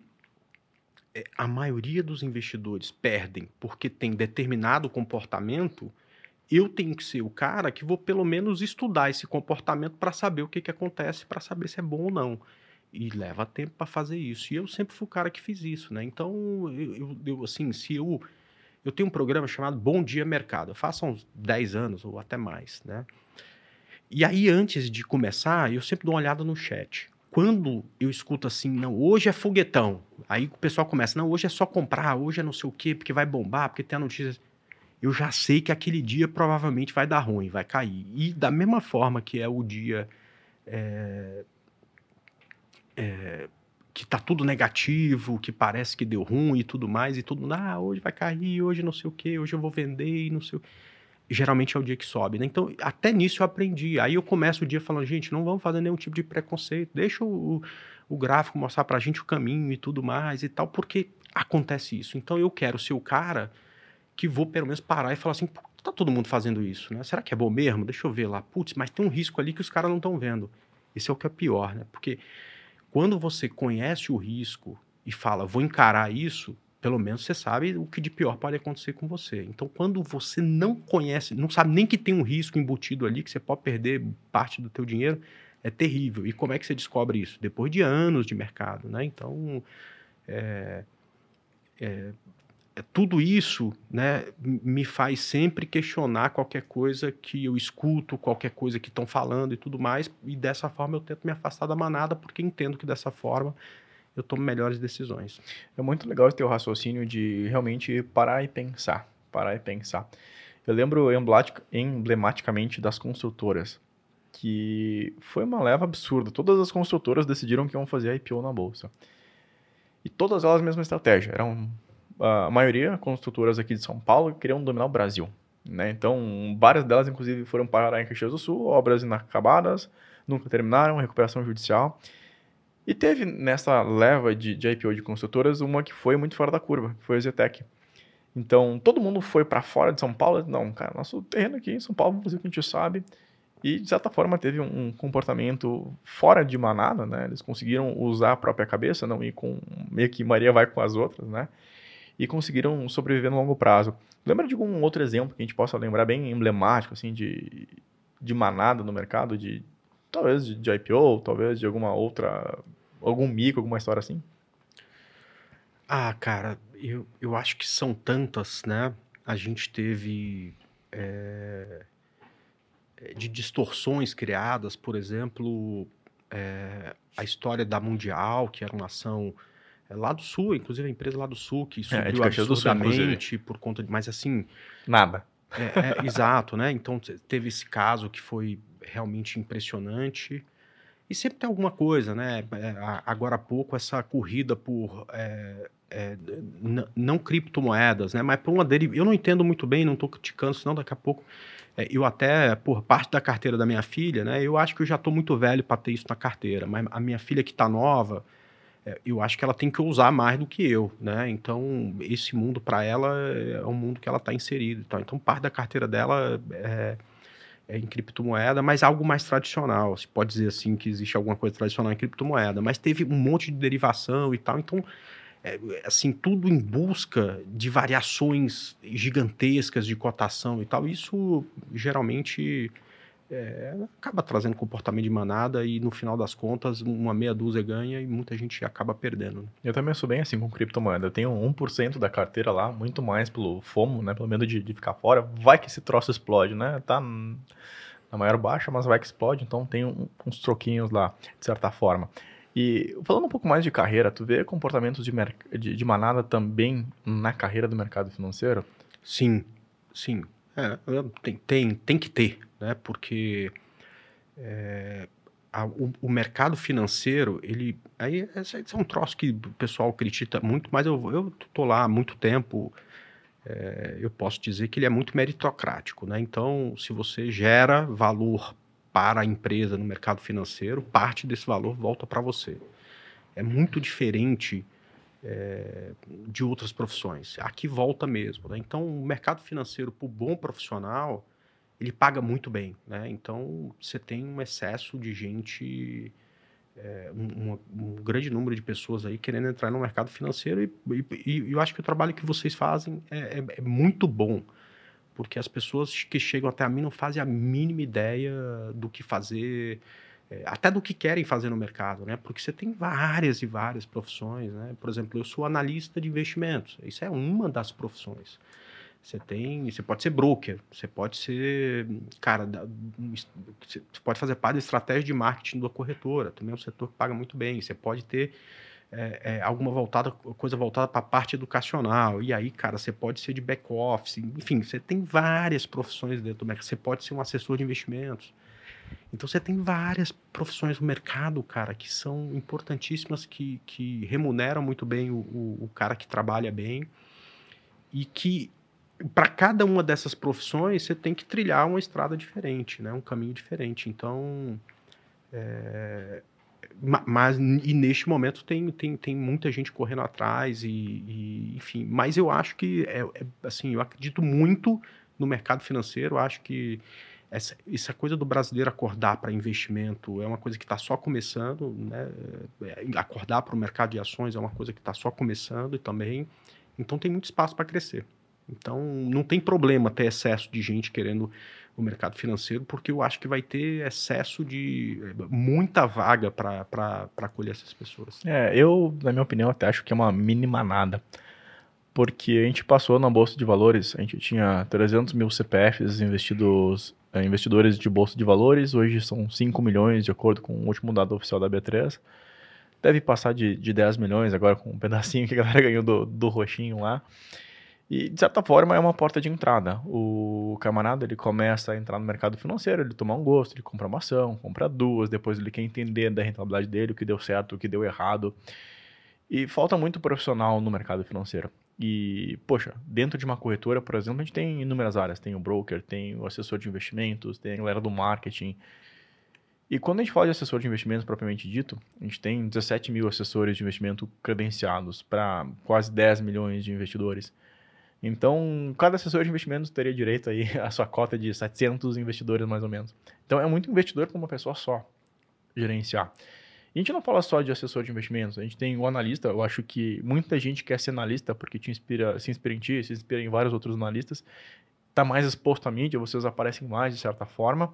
a maioria dos investidores perdem porque tem determinado comportamento, eu tenho que ser o cara que vou pelo menos estudar esse comportamento para saber o que, que acontece, para saber se é bom ou não. E leva tempo para fazer isso. E eu sempre fui o cara que fiz isso, né? Então, eu, eu, assim, se eu. Eu tenho um programa chamado Bom Dia Mercado. Eu faço há uns 10 anos ou até mais, né? E aí, antes de começar, eu sempre dou uma olhada no chat quando eu escuto assim, não, hoje é foguetão, aí o pessoal começa, não, hoje é só comprar, hoje é não sei o quê, porque vai bombar, porque tem a notícia. Eu já sei que aquele dia provavelmente vai dar ruim, vai cair. E da mesma forma que é o dia é, é, que tá tudo negativo, que parece que deu ruim e tudo mais, e mundo, ah, hoje vai cair, hoje não sei o quê, hoje eu vou vender e não sei o quê geralmente é o dia que sobe, né? Então, até nisso eu aprendi. Aí eu começo o dia falando, gente, não vamos fazer nenhum tipo de preconceito, deixa o, o gráfico mostrar pra gente o caminho e tudo mais e tal, porque acontece isso. Então, eu quero ser o cara que vou pelo menos parar e falar assim, tá todo mundo fazendo isso, né? Será que é bom mesmo? Deixa eu ver lá. Putz, mas tem um risco ali que os caras não estão vendo. Esse é o que é pior, né? Porque quando você conhece o risco e fala, vou encarar isso, pelo menos você sabe o que de pior pode acontecer com você. Então, quando você não conhece, não sabe nem que tem um risco embutido ali, que você pode perder parte do teu dinheiro, é terrível. E como é que você descobre isso? Depois de anos de mercado, né? Então, é, é, é, tudo isso né, me faz sempre questionar qualquer coisa que eu escuto, qualquer coisa que estão falando e tudo mais, e dessa forma eu tento me afastar da manada, porque entendo que dessa forma eu tomo melhores decisões. É muito legal ter o raciocínio de realmente parar e pensar, parar e pensar. Eu lembro emblematicamente das construtoras, que foi uma leva absurda. Todas as construtoras decidiram que iam fazer IPO na bolsa. E todas elas mesma estratégia. Eram a maioria construtoras aqui de São Paulo queriam dominar o Brasil. Né? Então, várias delas, inclusive, foram parar em Caxias do Sul, obras inacabadas, nunca terminaram, recuperação judicial. E teve nessa leva de, de IPO de construtoras uma que foi muito fora da curva, foi a Zetec. Então, todo mundo foi para fora de São Paulo. Não, cara, nosso terreno aqui em São Paulo, fazer o que a gente sabe. E, de certa forma, teve um, comportamento fora de manada, né? Eles conseguiram usar a própria cabeça, não ir com... Meio que Maria vai com as outras, né? e conseguiram sobreviver no longo prazo. Lembra de algum outro exemplo que a gente possa lembrar bem emblemático, assim, de, de manada no mercado, de talvez de, de IPO, talvez de alguma outra, algum mico, alguma história assim? Ah, cara, eu, eu acho que são tantas, né? A gente teve é, de distorções criadas, por exemplo, é, a história da Mundial, que era uma ação é lá do sul, inclusive a empresa lá do sul, que subiu é, de absurdamente por conta de. Mas assim. Nada. É, é, exato, né? Então teve esse caso que foi realmente impressionante. E sempre tem alguma coisa, né? É, agora há pouco, essa corrida por é, é, não criptomoedas, né? Mas por uma deriva. Eu não entendo muito bem, não estou criticando, senão daqui a pouco. É, eu até, por parte da carteira da minha filha, né? Eu acho que eu já estou muito velho para ter isso na carteira. Mas a minha filha que está nova, é, eu acho que ela tem que usar mais do que eu, né? Então, esse mundo para ela é um mundo que ela está inserida. Então, então, parte da carteira dela é, é, em criptomoeda, mas algo mais tradicional. Se pode dizer assim que existe alguma coisa tradicional em criptomoeda, mas teve um monte de derivação e tal. Então, é, assim, tudo em busca de variações gigantescas de cotação e tal. Isso geralmente é, acaba trazendo comportamento de manada e no final das contas uma meia dúzia ganha e muita gente acaba perdendo. Né? Eu também sou bem assim com criptomoeda. Eu tenho 1% da carteira lá, muito mais pelo FOMO, né? Pelo medo de, de ficar fora. Vai que esse troço explode, né? Tá na maior baixa, mas vai que explode, então tem um, uns troquinhos lá, de certa forma. E falando um pouco mais de carreira, tu vê comportamentos de, de, de manada também na carreira do mercado financeiro? Sim, sim. É, tem, tem, tem que ter, né? Porque é, a, o, o, mercado financeiro, ele. Aí, esse é um troço que o pessoal critica muito, mas eu, eu tô lá há muito tempo. É, eu posso dizer que ele é muito meritocrático, né? Então, se você gera valor para a empresa no mercado financeiro, parte desse valor volta para você. É muito diferente é, de outras profissões. Aqui volta mesmo. Né? Então, o mercado financeiro, para o bom profissional, ele paga muito bem. Né? Então, você tem um excesso de gente, é, um, um, grande número de pessoas aí querendo entrar no mercado financeiro e, e, e eu acho que o trabalho que vocês fazem é, é, é muito bom porque as pessoas que chegam até a mim não fazem a mínima ideia do que fazer, é, até do que querem fazer no mercado, né? Porque você tem várias e várias profissões, né? Por exemplo, eu sou analista de investimentos. Isso é uma das profissões. Você tem, você pode ser broker, você pode ser, cara, você pode fazer parte da estratégia de marketing da corretora. Também é um setor que paga muito bem. Você pode ter é, é, alguma voltada, coisa voltada para a parte educacional. E aí, cara, você pode ser de back office. Enfim, você tem várias profissões dentro do mercado. Você pode ser um assessor de investimentos. Então você tem várias profissões no mercado, cara, que são importantíssimas, que, que remuneram muito bem o, o, o cara que trabalha bem e que para cada uma dessas profissões você tem que trilhar uma estrada diferente, né? Um caminho diferente. Então, é, mas e neste momento tem, tem, tem muita gente correndo atrás e, e enfim. Mas eu acho que é, é, assim, eu acredito muito no mercado financeiro. Acho que essa, essa coisa do brasileiro acordar para investimento é uma coisa que está só começando, né? É, acordar para o mercado de ações é uma coisa que está só começando e também. Então tem muito espaço para crescer. Então, não tem problema ter excesso de gente querendo o mercado financeiro, porque eu acho que vai ter excesso de muita vaga para acolher essas pessoas. É, eu, na minha opinião, até acho que é uma mínima nada. Porque a gente passou na Bolsa de Valores, a gente tinha 300 mil CPFs investidos, investidores de Bolsa de Valores, hoje são 5 milhões, de acordo com o último dado oficial da B3. Deve passar de, de 10 milhões agora com um pedacinho que a galera ganhou do, do roxinho lá. E, de certa forma, é uma porta de entrada. O camarada, ele começa a entrar no mercado financeiro, ele toma um gosto, ele compra uma ação, compra duas, depois ele quer entender da rentabilidade dele, o que deu certo, o que deu errado. E falta muito profissional no mercado financeiro. E, poxa, dentro de uma corretora, por exemplo, a gente tem inúmeras áreas. Tem o broker, tem o assessor de investimentos, tem a galera do marketing. E quando a gente fala de assessor de investimentos propriamente dito, a gente tem 17 mil assessores de investimento credenciados para quase 10 milhões de investidores. Então, cada assessor de investimentos teria direito aí à sua cota de 700 investidores, mais ou menos. Então, é muito investidor para uma pessoa só gerenciar. A gente não fala só de assessor de investimentos, a gente tem o analista. Eu acho que muita gente quer ser analista porque te inspira, se inspira em ti, se inspira em vários outros analistas. Está mais exposto à mídia, vocês aparecem mais de certa forma.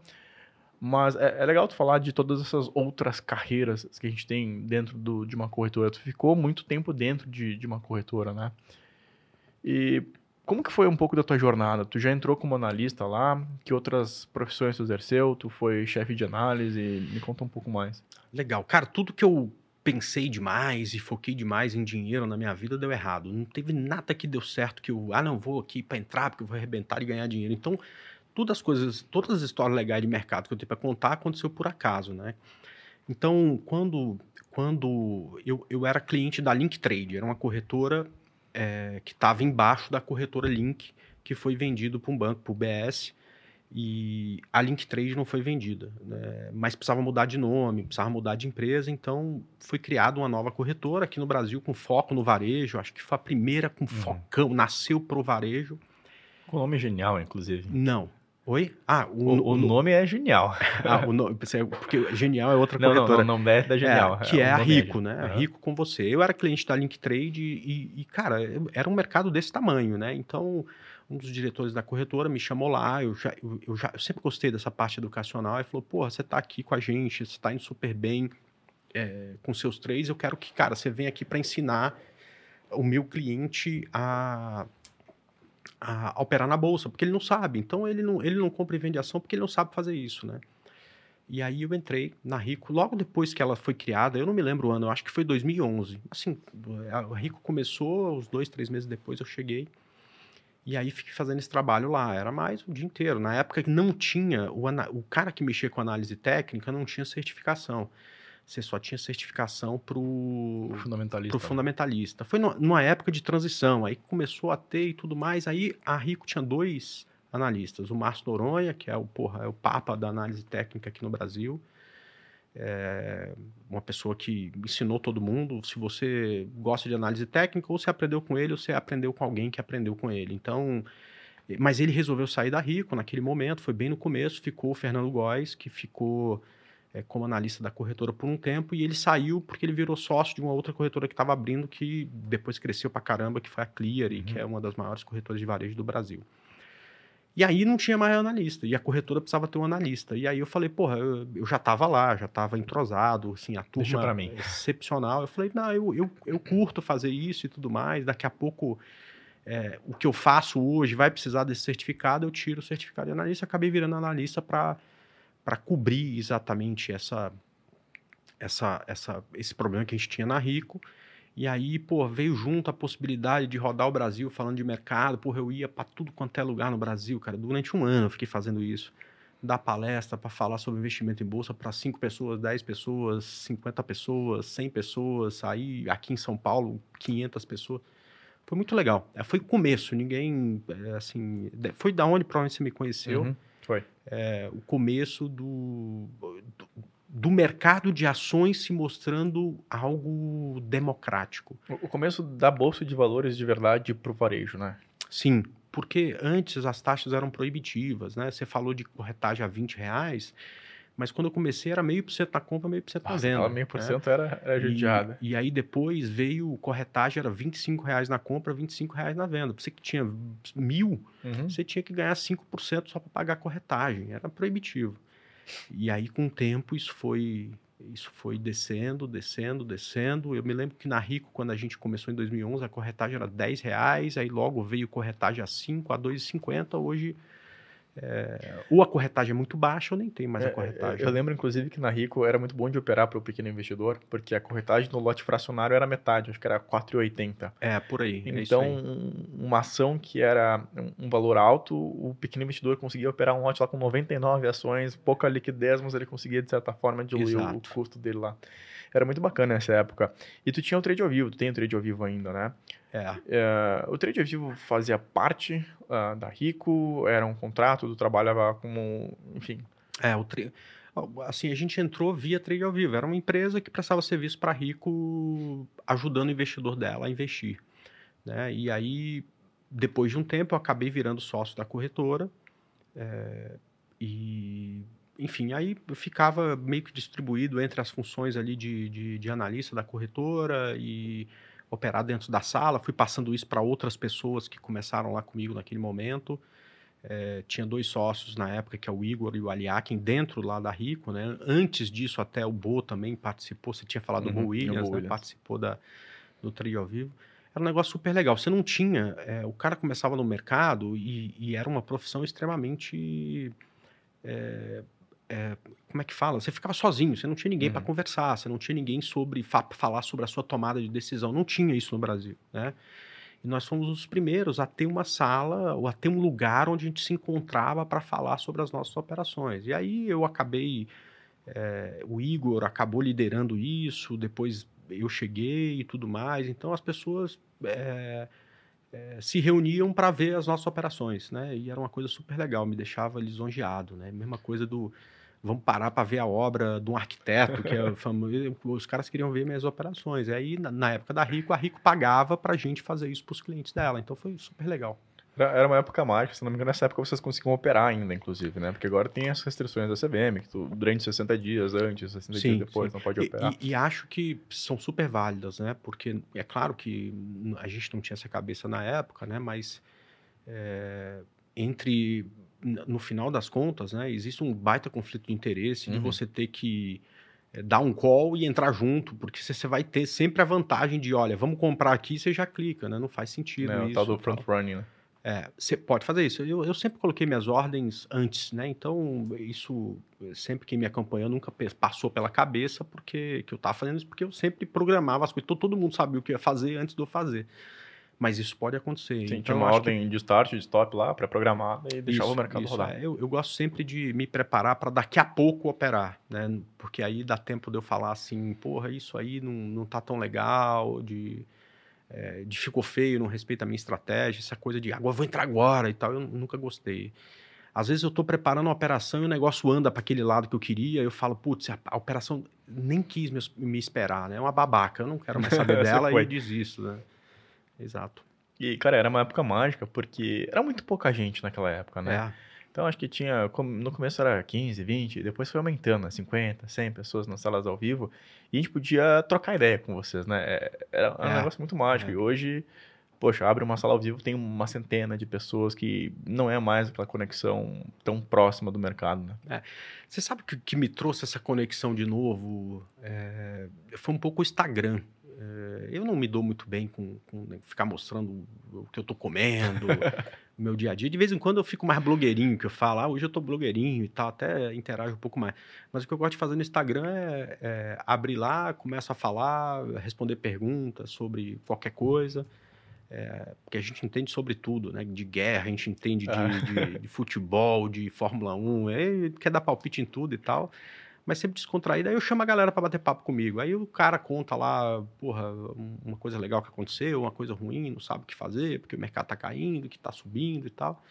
Mas é, é, legal tu falar de todas essas outras carreiras que a gente tem dentro do, de uma corretora. Tu ficou muito tempo dentro de, de uma corretora, né? E como que foi um pouco da tua jornada? Tu já entrou como analista lá? Que outras profissões tu exerceu? Tu foi chefe de análise? Me conta um pouco mais. Legal. Cara, tudo que eu pensei demais e foquei demais em dinheiro na minha vida deu errado. Não teve nada que deu certo que eu, ah, não vou aqui para entrar porque eu vou arrebentar e ganhar dinheiro. Então, todas as coisas, todas as histórias legais de mercado que eu tenho para contar aconteceu por acaso, né? Então, quando quando eu, eu era cliente da Link Trade, era uma corretora é, que estava embaixo da corretora Link, que foi vendido para um banco, para o BS, e a Link Trade não foi vendida, né? mas precisava mudar de nome, precisava mudar de empresa, então foi criada uma nova corretora aqui no Brasil com foco no varejo, acho que foi a primeira com uhum. focão, nasceu para o varejo. Com nome genial, inclusive. Não, Oi? Ah, o, o, o nome é genial. Ah, o nome, porque Genial é outra não, corretora. Não, não, não é da Genial. É, que é, é a Rico, é né? Uhum. Rico com você. Eu era cliente da Link Trade e, e, cara, era um mercado desse tamanho, né? Então, um dos diretores da corretora me chamou lá, eu, já, eu, eu já eu sempre gostei dessa parte educacional, e falou, porra, você tá aqui com a gente, você tá indo super bem é, com seus três, eu quero que, cara, você venha aqui para ensinar o meu cliente a a, operar na bolsa, porque ele não sabe. Então ele não, ele não compra e vende ação porque ele não sabe fazer isso, né? E aí eu entrei na Rico logo depois que ela foi criada, eu não me lembro o ano, eu acho que foi 2011. Assim, a Rico começou, uns dois, três meses depois eu cheguei. E aí fiquei fazendo esse trabalho lá, era mais o dia inteiro. Na época que não tinha, o, o cara que mexia com análise técnica não tinha certificação você só tinha certificação para o fundamentalista. Pro fundamentalista. Foi numa época de transição, aí começou a ter e tudo mais. Aí a Rico tinha dois analistas, o Márcio Noronha, que é o, porra, é o papa da análise técnica aqui no Brasil, é uma pessoa que ensinou todo mundo. Se você gosta de análise técnica, ou você aprendeu com ele, ou você aprendeu com alguém que aprendeu com ele. Então, mas ele resolveu sair da Rico naquele momento, foi bem no começo, ficou o Fernando Góes, que ficou é, como analista da corretora por um tempo e ele saiu porque ele virou sócio de uma outra corretora que estava abrindo que depois cresceu para caramba, que foi a Clear, uhum. que é uma das maiores corretoras de varejo do Brasil. E aí não tinha mais analista, e a corretora precisava ter um analista. E aí eu falei, porra, eu, eu já estava lá, já estava entrosado, assim, a turma mim. excepcional. Eu falei, não, eu, eu, eu curto fazer isso e tudo mais, daqui a pouco é, o que eu faço hoje vai precisar desse certificado, eu tiro o certificado de analista, acabei virando analista para para cobrir exatamente essa, essa, essa, esse problema que a gente tinha na Rico. E aí, pô, veio junto a possibilidade de rodar o Brasil falando de mercado. Porra, eu ia para tudo quanto é lugar no Brasil, cara. Durante um ano eu fiquei fazendo isso. Dar palestra para falar sobre investimento em bolsa para 5 pessoas, 10 pessoas, 50 pessoas, 100 pessoas. Aí, aqui em São Paulo, 500 pessoas. Foi muito legal. É, foi o começo. Ninguém, é, assim... Foi da onde provavelmente você me conheceu. Uhum. Foi. É, o começo do, do, do, mercado de ações se mostrando algo democrático. O começo da Bolsa de Valores de verdade para o varejo, né? Sim, porque antes as taxas eram proibitivas, né? Você falou de corretagem a 20 reais, mas quando eu comecei era meio por cento na compra, meio por cento na venda. meio por cento era, era judiada. E, e aí depois veio corretagem, era 25 reais na compra, 25 reais na venda. Você que tinha mil, Uhum. você tinha que ganhar 5% só para pagar a corretagem. Era proibitivo. E aí, com o tempo, isso foi, isso foi descendo, descendo, descendo. Eu me lembro que na Rico, quando a gente começou em 2011, a corretagem era 10 reais, aí logo veio corretagem a 5, a 2,50. Hoje, é, ou a corretagem é muito baixa ou nem tem mais É, a corretagem. Eu lembro, inclusive, que na Rico era muito bom de operar para o pequeno investidor, porque a corretagem no lote fracionário era metade, acho que era 4,80. É, por aí. é Então, aí. um- uma ação que era um- valor alto, o pequeno investidor conseguia operar um lote lá com 99 ações, pouca liquidez, mas ele conseguia, de certa forma, diluir o Exato. custo dele lá. Era muito bacana nessa época. E tu tinha o trade ao vivo, tu tem o trade ao vivo ainda, né? É. É, o trade ao vivo fazia parte ah, da Rico, era um contrato, tu trabalhava como, enfim, É, o tri... assim, a gente entrou via trade ao vivo. Era uma empresa que prestava serviço para rico, ajudando o investidor dela a investir. Né? E aí, depois de um tempo, eu acabei virando sócio da corretora. é, e, enfim, aí ficava meio que distribuído entre as funções ali de, de, de analista da corretora e operar dentro da sala. Fui passando isso para outras pessoas que começaram lá comigo naquele momento. É, tinha dois sócios na época, que é o Igor e o Aliakin, dentro lá da Rico, né? Antes disso, até o Bo também participou. Você tinha falado do Uhum, Bo o Williams, Bo né? Williams. Participou da, do trio ao vivo. Era um negócio super legal. Você não tinha... é, o cara começava no mercado e, e era uma profissão extremamente... é, é, como é que fala? Você ficava sozinho, você não tinha ninguém para Uhum. conversar, você não tinha ninguém sobre fa- falar sobre a sua tomada de decisão. Não tinha isso no Brasil, né? E nós fomos os primeiros a ter uma sala ou a ter um lugar onde a gente se encontrava para falar sobre as nossas operações. E aí eu acabei, é, o Igor acabou liderando isso, depois eu cheguei e tudo mais. Então as pessoas é, é, se reuniam para ver as nossas operações, né? E era uma coisa super legal, me deixava lisonjeado, né? Mesma coisa do vamos parar para ver a obra de um arquiteto, que é famoso. Os caras queriam ver minhas operações. E aí, na, na época da Rico, a Rico pagava para a gente fazer isso para os clientes dela. Então foi super legal. Era, uma época mágica, se não me engano, nessa época vocês conseguiam operar ainda, inclusive, né? Porque agora tem as restrições da CVM, que tu, durante 60 dias antes, 60 Sim, dias depois, sim. não pode E, operar. e- e acho que são super válidas, né? Porque é claro que a gente não tinha essa cabeça na época, né? Mas é, entre no final das contas, né? Existe um baita conflito de interesse de Uhum. você ter que é, dar um call e entrar junto, porque você vai ter sempre a vantagem de, olha, vamos comprar aqui, você já clica, né? Não faz sentido isso. O tal do front running, né? É, você pode fazer isso. Eu, eu sempre coloquei minhas ordens antes, né? Então, isso, sempre quem me acompanhou nunca passou pela cabeça porque que eu estava fazendo isso, porque eu sempre programava as coisas. Todo, todo mundo sabia o que ia fazer antes de eu fazer. Mas isso pode acontecer. Sim, então, uma acho que ordem de start, de stop lá, pré-programada e deixava isso, o mercado isso, rodar. é. eu, eu gosto sempre de me preparar para daqui a pouco operar, né? Porque aí dá tempo de eu falar assim, porra, isso aí não, não tá tão legal, de, é, de ficou feio, não respeita a minha estratégia, essa coisa de agora vou entrar agora e tal, eu nunca gostei. Às vezes eu estou preparando uma operação e o negócio anda para aquele lado que eu queria, eu falo, putz, a, a operação nem quis me, me esperar, né? É uma babaca, eu não quero mais saber dela e desisto, né? Exato. E, cara, era uma época mágica, porque era muito pouca gente naquela época, né? É. Então, acho que tinha, no começo era 15, 20, depois foi aumentando, né? 50, 100 pessoas nas salas ao vivo, e a gente podia trocar ideia com vocês, né? É, Era um É, negócio muito mágico, é. e hoje, poxa, abre uma sala ao vivo, tem uma centena de pessoas que não é mais aquela conexão tão próxima do mercado, né? Você sabe o que, que me trouxe essa conexão de novo? É, foi um pouco o Instagram. É, eu não me dou muito bem com, com né, ficar mostrando o que eu tô comendo, o meu dia a dia. De vez em quando eu fico mais blogueirinho, que eu falo, ah, hoje eu tô blogueirinho e tal, até interajo um pouco mais. Mas o que eu gosto de fazer no Instagram é, é abrir lá, começo a falar, responder perguntas sobre qualquer coisa. É, porque a gente entende sobre tudo, né? De guerra, a gente entende de, Ah. de- de futebol, de Fórmula 1, é, quer dar palpite em tudo e tal, mas sempre descontraído. Aí eu chamo a galera para bater papo comigo. Aí o cara conta lá, porra, um- uma coisa legal que aconteceu, uma coisa ruim, não sabe o que fazer, porque o mercado tá caindo, que tá subindo e tal.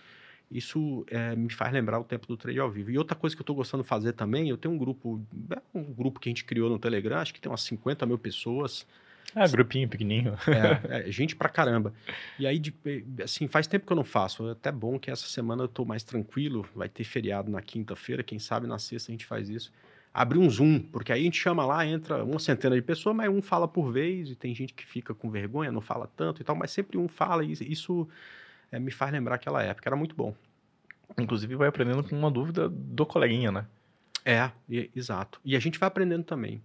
Isso é, me faz lembrar o tempo do trade ao vivo. E outra coisa que eu tô gostando de fazer também, eu tenho um grupo, é um grupo que a gente criou no Telegram, acho que tem umas 50 mil pessoas. Ah, grupinho pequenininho. É, é, gente pra caramba. E aí, de, assim, faz tempo que eu não faço. É até bom que essa semana eu tô mais tranquilo. Vai ter feriado na quinta-feira, quem sabe na sexta a gente faz isso. Abrir um Zoom, porque aí a gente chama lá, entra uma centena de pessoas, mas um fala por vez, e tem gente que fica com vergonha, não fala tanto e tal, mas sempre um fala, e isso é, me faz lembrar aquela época, era muito bom. Inclusive vai aprendendo com uma dúvida do coleguinha, né? É, e, exato. E a gente vai aprendendo também,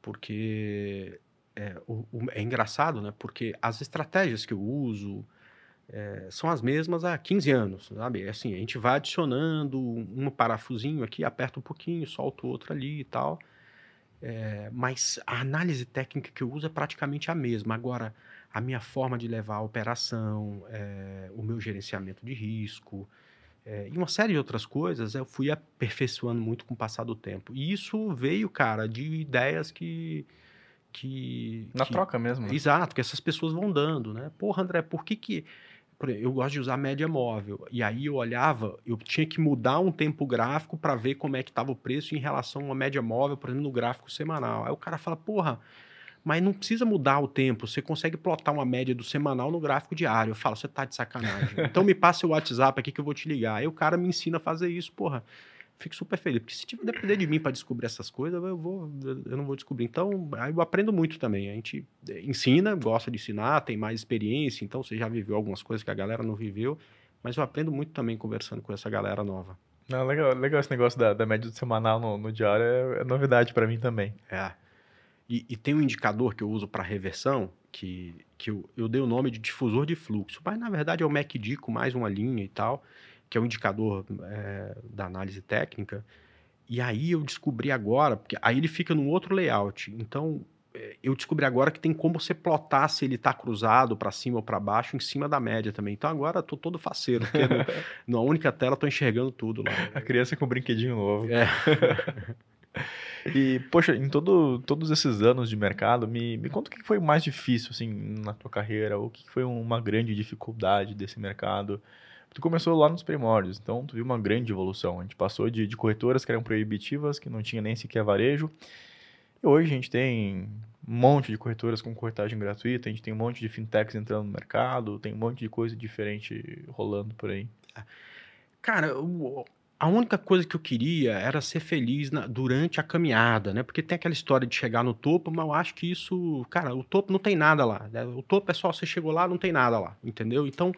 porque é, o, o, é engraçado, né? Porque as estratégias que eu uso é, são as mesmas há 15 anos, sabe? É assim, a gente vai adicionando um parafusinho aqui, aperta um pouquinho, solta o outro ali e tal. É, mas a análise técnica que eu uso é praticamente a mesma. Agora, a minha forma de levar a operação, é, o meu gerenciamento de risco, é, e uma série de outras coisas eu fui aperfeiçoando muito com o passar do tempo. E isso veio, cara, de ideias que que. Na que, troca mesmo. Né? Exato, que essas pessoas vão dando, né? Porra, André, por que que. Eu gosto de usar média móvel. E aí eu olhava, eu tinha que mudar um tempo gráfico para ver como é que estava o preço em relação a uma média móvel, por exemplo, no gráfico semanal. Aí o cara fala, porra, mas não precisa mudar o tempo. Você consegue plotar uma média do semanal no gráfico diário. Eu falo, você tá de sacanagem. então me passa o WhatsApp aqui que eu vou te ligar. Aí o cara me ensina a fazer isso, porra fico super feliz. Porque se tiver depender de mim para descobrir essas coisas, eu, vou, eu não vou descobrir. Então, aí eu aprendo muito também. A gente eh, ensina, gosta de ensinar, tem mais experiência. Então, você já viveu algumas coisas que a galera não viveu. Mas eu aprendo muito também conversando com essa galera nova. Não, legal, legal esse negócio da, da média do semanal no, no diário. É, é novidade para mim também. É. E, e, tem um indicador que eu uso para reversão, que, que eu, eu dei o nome de difusor de fluxo. Mas, na verdade, é o MACD com mais uma linha e tal que é o um indicador é, da análise técnica. E aí eu descobri agora, porque aí ele fica num outro layout. Então é, eu descobri agora que tem como você plotar se ele está cruzado para cima ou para baixo em cima da média também. Então agora estou todo faceiro, no, na única tela estou enxergando tudo lá. A criança com um brinquedinho novo. É. e, poxa, em todo, todos esses anos de mercado, me, me conta o que foi mais difícil assim, na tua carreira, ou o que foi uma grande dificuldade desse mercado tu começou lá nos primórdios, então tu viu uma grande evolução. A gente passou de, de corretoras que eram proibitivas, que não tinha nem sequer varejo, e hoje a gente tem um monte de corretoras com corretagem gratuita, a gente tem um monte de fintechs entrando no mercado, tem um monte de coisa diferente rolando por aí. Cara, a única coisa que eu queria era ser feliz na, durante a caminhada, né? Porque tem aquela história de chegar no topo, mas eu acho que isso, cara, o topo não tem nada lá. Né? O topo é só você chegou lá, não tem nada lá, entendeu? Então,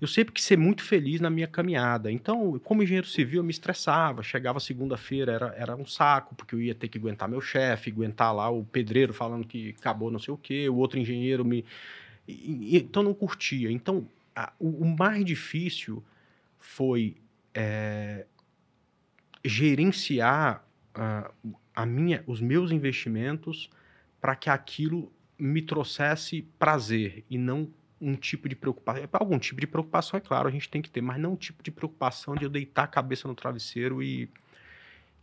eu sempre quis ser muito feliz na minha caminhada. Então, como engenheiro civil, eu me estressava. Chegava segunda-feira, era, era um saco, porque eu ia ter que aguentar meu chefe, aguentar lá o pedreiro falando que acabou não sei o quê, o outro engenheiro me. Então, não curtia. Então, a, o, o, mais difícil foi é, gerenciar a, a minha, os meus investimentos para que aquilo me trouxesse prazer e não um tipo de preocupação. Algum tipo de preocupação, é claro, a gente tem que ter, mas não um tipo de preocupação de eu deitar a cabeça no travesseiro e,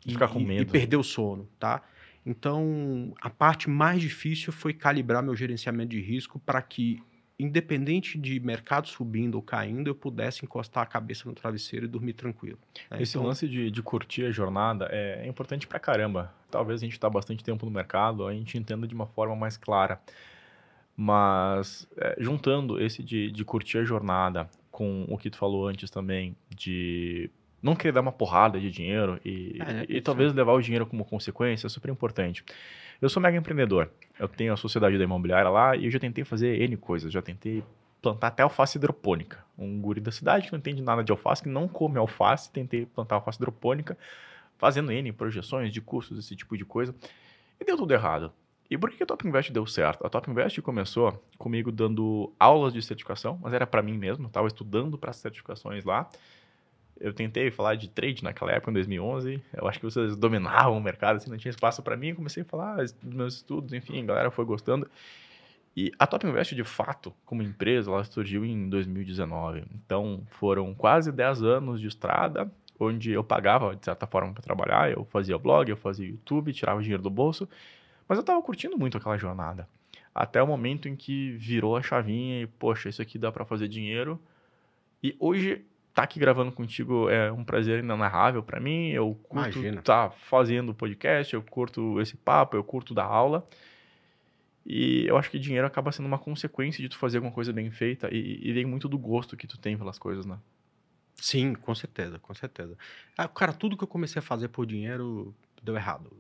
e ficar com medo. E, perder o sono, tá? Então, a parte mais difícil foi calibrar meu gerenciamento de risco para que, independente de mercado subindo ou caindo, eu pudesse encostar a cabeça no travesseiro e dormir tranquilo. Né? Esse então, lance de, de curtir a jornada é, é importante para caramba. Talvez a gente está bastante tempo no mercado, a gente entenda de uma forma mais clara. Mas é, juntando esse de, de curtir a jornada com o que tu falou antes também, de não querer dar uma porrada de dinheiro e, é, e, e talvez levar o dinheiro como consequência é super importante. Eu sou mega empreendedor. Eu tenho a sociedade da imobiliária lá e eu já tentei fazer N coisas. Já tentei plantar até alface hidropônica. Um guri da cidade que não entende nada de alface, que não come alface, tentei plantar alface hidropônica, fazendo N projeções de custos, esse tipo de coisa. E deu tudo errado. E por que a Top Invest deu certo? A Top Invest começou comigo dando aulas de certificação, mas era para mim mesmo, estava estudando para certificações lá. Eu tentei falar de trade naquela época, em 2011. Eu acho que vocês dominavam o mercado, assim, não tinha espaço para mim. Eu comecei a falar dos meus estudos, enfim, a galera foi gostando. E a Top Invest, de fato, como empresa, ela surgiu em 2019. Então, foram quase 10 anos de estrada, onde eu pagava, de certa forma, para trabalhar. Eu fazia blog, eu fazia YouTube, tirava dinheiro do bolso mas eu tava curtindo muito aquela jornada. Até o momento em que virou a chavinha e, poxa, isso aqui dá para fazer dinheiro. E hoje, tá aqui gravando contigo é um prazer inenarrável para mim. Eu curto estar tá fazendo podcast, eu curto esse papo, eu curto dar aula. E eu acho que dinheiro acaba sendo uma consequência de tu fazer alguma coisa bem feita e, e vem muito do gosto que tu tem pelas coisas, né? Sim, com certeza, com certeza. Ah, cara, tudo que eu comecei a fazer por dinheiro deu errado.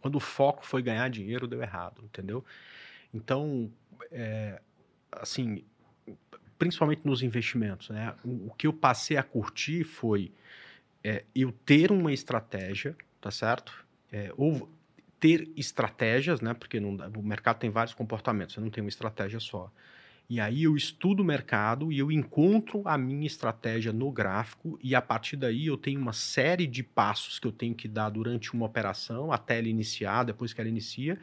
Quando o foco foi ganhar dinheiro, deu errado, entendeu? Então, é, assim, principalmente nos investimentos, né? O, que eu passei a curtir foi é, eu ter uma estratégia, tá certo? É, ou ter estratégias, né? Porque não, o mercado tem vários comportamentos, você não tem uma estratégia só. E aí eu estudo o mercado e eu encontro a minha estratégia no gráfico e a partir daí eu tenho uma série de passos que eu tenho que dar durante uma operação até ela iniciar, depois que ela inicia,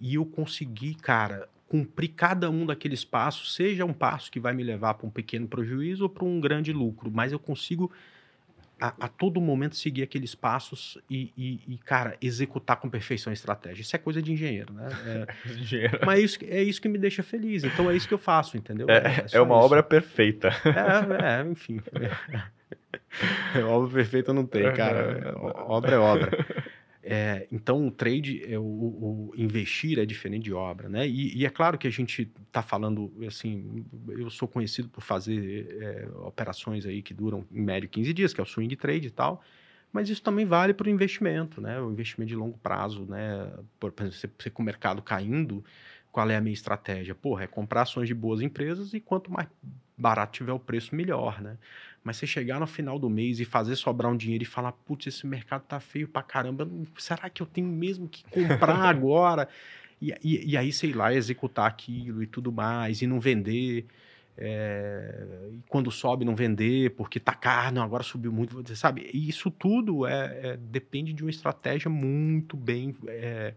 e eu consegui, cara, cumprir cada um daqueles passos, seja um passo que vai me levar para um pequeno prejuízo ou para um grande lucro, mas eu consigo a, a, todo momento seguir aqueles passos e, e, e, cara, executar com perfeição a estratégia. Isso é coisa de engenheiro, né? É, engenheiro. Mas é isso, é isso que me deixa feliz. Então é isso que eu faço, entendeu? É, é, é uma isso. obra perfeita. É, é enfim. obra perfeita não tem, cara. Obra é obra. É, então, o trade, é, o, o, investir é diferente de obra, né? E, e é claro que a gente está falando, assim, eu sou conhecido por fazer é, operações aí que duram em médio 15 dias, que é o swing trade e tal, mas isso também vale para o investimento, né? O investimento de longo prazo, né? Por, exemplo, você, você com o mercado caindo, qual é a minha estratégia? Porra, é comprar ações de boas empresas e quanto mais barato tiver o preço, melhor, né? Mas você chegar no final do mês e fazer sobrar um dinheiro e falar, putz, esse mercado tá feio pra caramba, será que eu tenho mesmo que comprar agora? E, e, e, aí, sei lá, executar aquilo e tudo mais, e não vender. É, e quando sobe, não vender, porque tá caro, não, agora subiu muito, você sabe? E isso tudo é, é, depende de uma estratégia muito bem é,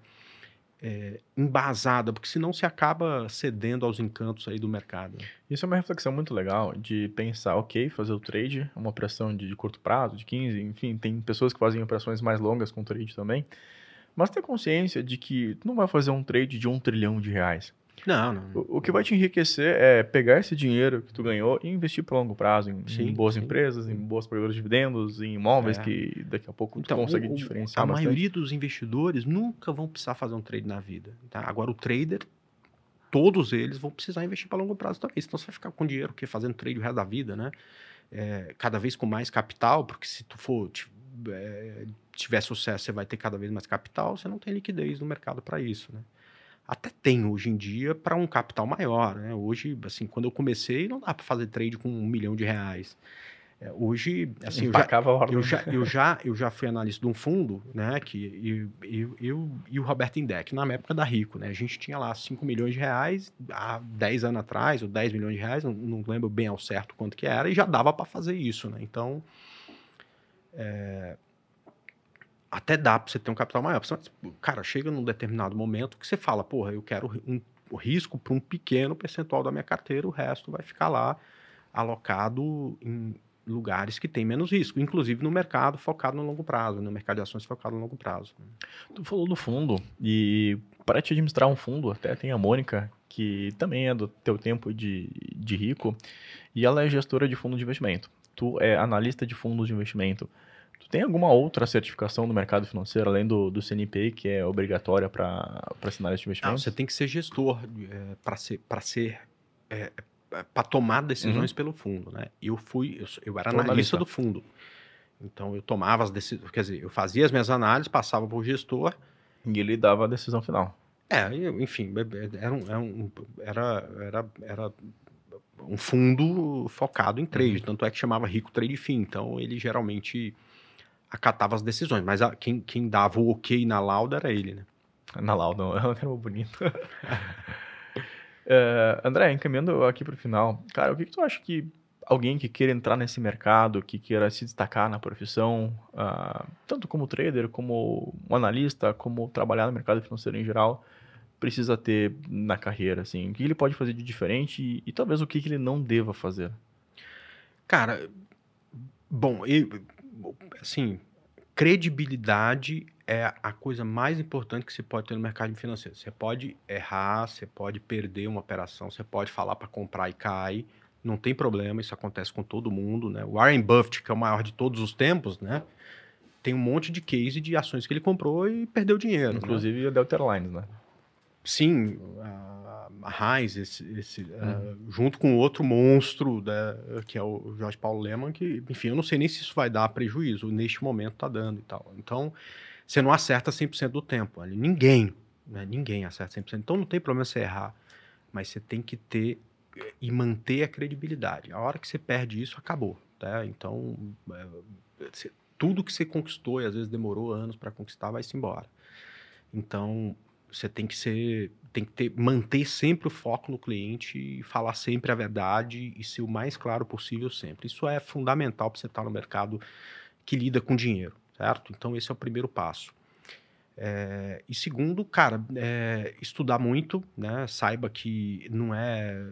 é, embasada, porque senão se acaba cedendo aos encantos aí do mercado. Isso é uma reflexão muito legal de pensar, ok, fazer o trade, uma operação de, de curto prazo, de 15, enfim, tem pessoas que fazem operações mais longas com trade também, mas ter consciência de que tu não vai fazer um trade de um trilhão de reais. Não, não. O, o, que vai te enriquecer é pegar esse dinheiro que tu ganhou e investir para longo prazo em, sim, em boas sim. empresas, em boas pagadoras de dividendos, em imóveis é. que daqui a pouco então, tu consegue o, diferenciar. A bastante. maioria dos investidores nunca vão precisar fazer um trade na vida. Tá? Agora, o trader, todos eles vão precisar investir para longo prazo também. Senão você vai ficar com dinheiro que fazendo trade o resto da vida, né? É, cada vez com mais capital, porque se tu for é, tiver sucesso, você vai ter cada vez mais capital, você não tem liquidez no mercado para isso, né? Até tem hoje em dia para um capital maior. Né? Hoje, assim, quando eu comecei, não dá para fazer trade com um milhão de reais. É, hoje, assim, eu já, eu já, eu, já, eu já fui analista de um fundo, né, que eu, eu, eu e o Roberto Indec, na época da Rico, né, a gente tinha lá 5 milhões de reais há 10 anos atrás, ou 10 milhões de reais, não, não lembro bem ao certo quanto que era, e já dava para fazer isso, né, então, é, até dá para você ter um capital maior. Cara, chega num determinado momento que você fala, porra, eu quero um, risco para um pequeno percentual da minha carteira, o resto vai ficar lá alocado em lugares que tem menos risco, inclusive no mercado focado no longo prazo, no mercado de ações focado no longo prazo. Tu falou do fundo e para te administrar um fundo, até tem a Mônica, que também é do teu tempo de, de rico, e ela é gestora de fundo de investimento. Tu é analista de fundos de investimento. Tu tem alguma outra certificação no mercado financeiro, além do, do CNPq, que é obrigatória para assinar esse investimento? Não, você tem que ser gestor é, para ser, pra ser é, para tomar decisões uhum. pelo fundo, né? Eu fui, eu, eu era analista do fundo. Então eu tomava as decisões, quer dizer, eu fazia as minhas análises, passava para o gestor. E ele dava a decisão final. É, enfim, era um, era, um, era, era, era um fundo focado em trade, uhum. tanto é que chamava Rico Trade Fim. Então ele geralmente acatava as decisões, mas a, quem, quem dava o ok na lauda era ele, né? Na lauda, é um termo bonito. é, André, encaminhando aqui para o final, cara, o que, que, tu acha que alguém que queira entrar nesse mercado, que queira se destacar na profissão, uh, tanto como trader, como um analista, como trabalhar no mercado financeiro em geral, precisa ter na carreira, assim? O que ele pode fazer de diferente e, e talvez o que, que ele não deva fazer? Cara, bom, eu, assim, credibilidade é a coisa mais importante que você pode ter no mercado financeiro. Você pode errar, você pode perder uma operação, você pode falar para comprar e cai, não tem problema, isso acontece com todo mundo, né? O Warren Buffett, que é o maior de todos os tempos, né? Tem um monte de case de ações que ele comprou e perdeu dinheiro. Né? Inclusive né? a Delta Airlines, né? Sim, a Heinz, esse, esse, uhum. uh, junto com outro monstro, né, que é o Jorge Paulo Leman, que, enfim, eu não sei nem se isso vai dar prejuízo, neste momento está dando e tal. Então, você não acerta 100% do tempo. Ali. Ninguém, né, ninguém acerta 100%. Então, não tem problema você errar, mas você tem que ter e manter a credibilidade. A hora que você perde isso, acabou. Tá? Então, você, tudo que você conquistou e às vezes demorou anos para conquistar, vai-se embora. Então, você tem que ser, tem que ter, manter sempre o foco no cliente falar sempre a verdade e ser o mais claro possível sempre. Isso é fundamental para você estar no mercado que lida com dinheiro, certo? Então esse é o primeiro passo. É, e segundo, cara, é, estudar muito, né? Saiba que não é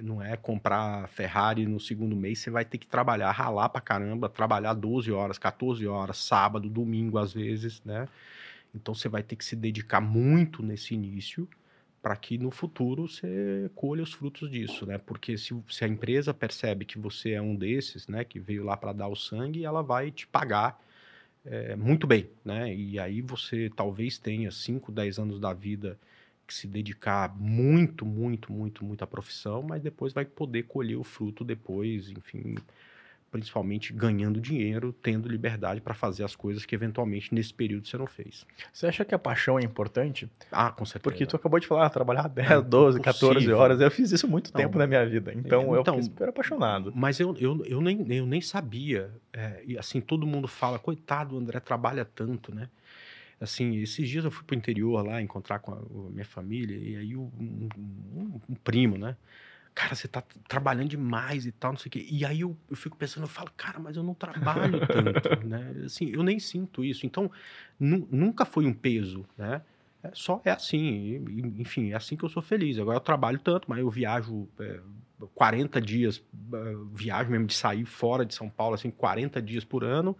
não é comprar Ferrari no segundo mês, você vai ter que trabalhar, ralar pra caramba, trabalhar 12 horas, 14 horas, sábado, domingo às vezes, né? Então você vai ter que se dedicar muito nesse início para que no futuro você colha os frutos disso, né? Porque se, se, a empresa percebe que você é um desses, né, que veio lá para dar o sangue, ela vai te pagar é, muito bem, né? E aí você talvez tenha 5, 10 anos da vida que se dedicar muito, muito, muito, muito à profissão, mas depois vai poder colher o fruto depois, enfim, principalmente ganhando dinheiro, tendo liberdade para fazer as coisas que eventualmente nesse período você não fez. Você acha que a paixão é importante? Ah, com certeza. Porque tu acabou de falar, trabalhar 10, 12, 14 horas. Eu fiz isso muito não, tempo na minha vida. Então, então eu fiquei super apaixonado. Mas eu, eu, eu, nem, eu nem sabia. É, e assim, todo mundo fala, coitado, o André trabalha tanto, né? Assim, esses dias eu fui para o interior lá encontrar com a, a minha família e aí um, um, um primo, né? Cara, você tá trabalhando demais e tal, não sei o quê. E aí eu, eu fico pensando, eu falo, cara, mas eu não trabalho tanto, né? Assim, eu nem sinto isso. Então, nu, nunca foi um peso, né? É, só é assim, e, enfim, é assim que eu sou feliz. Agora eu trabalho tanto, mas eu viajo é, 40 dias, uh, viajo mesmo de sair fora de São Paulo, assim, 40 dias por ano,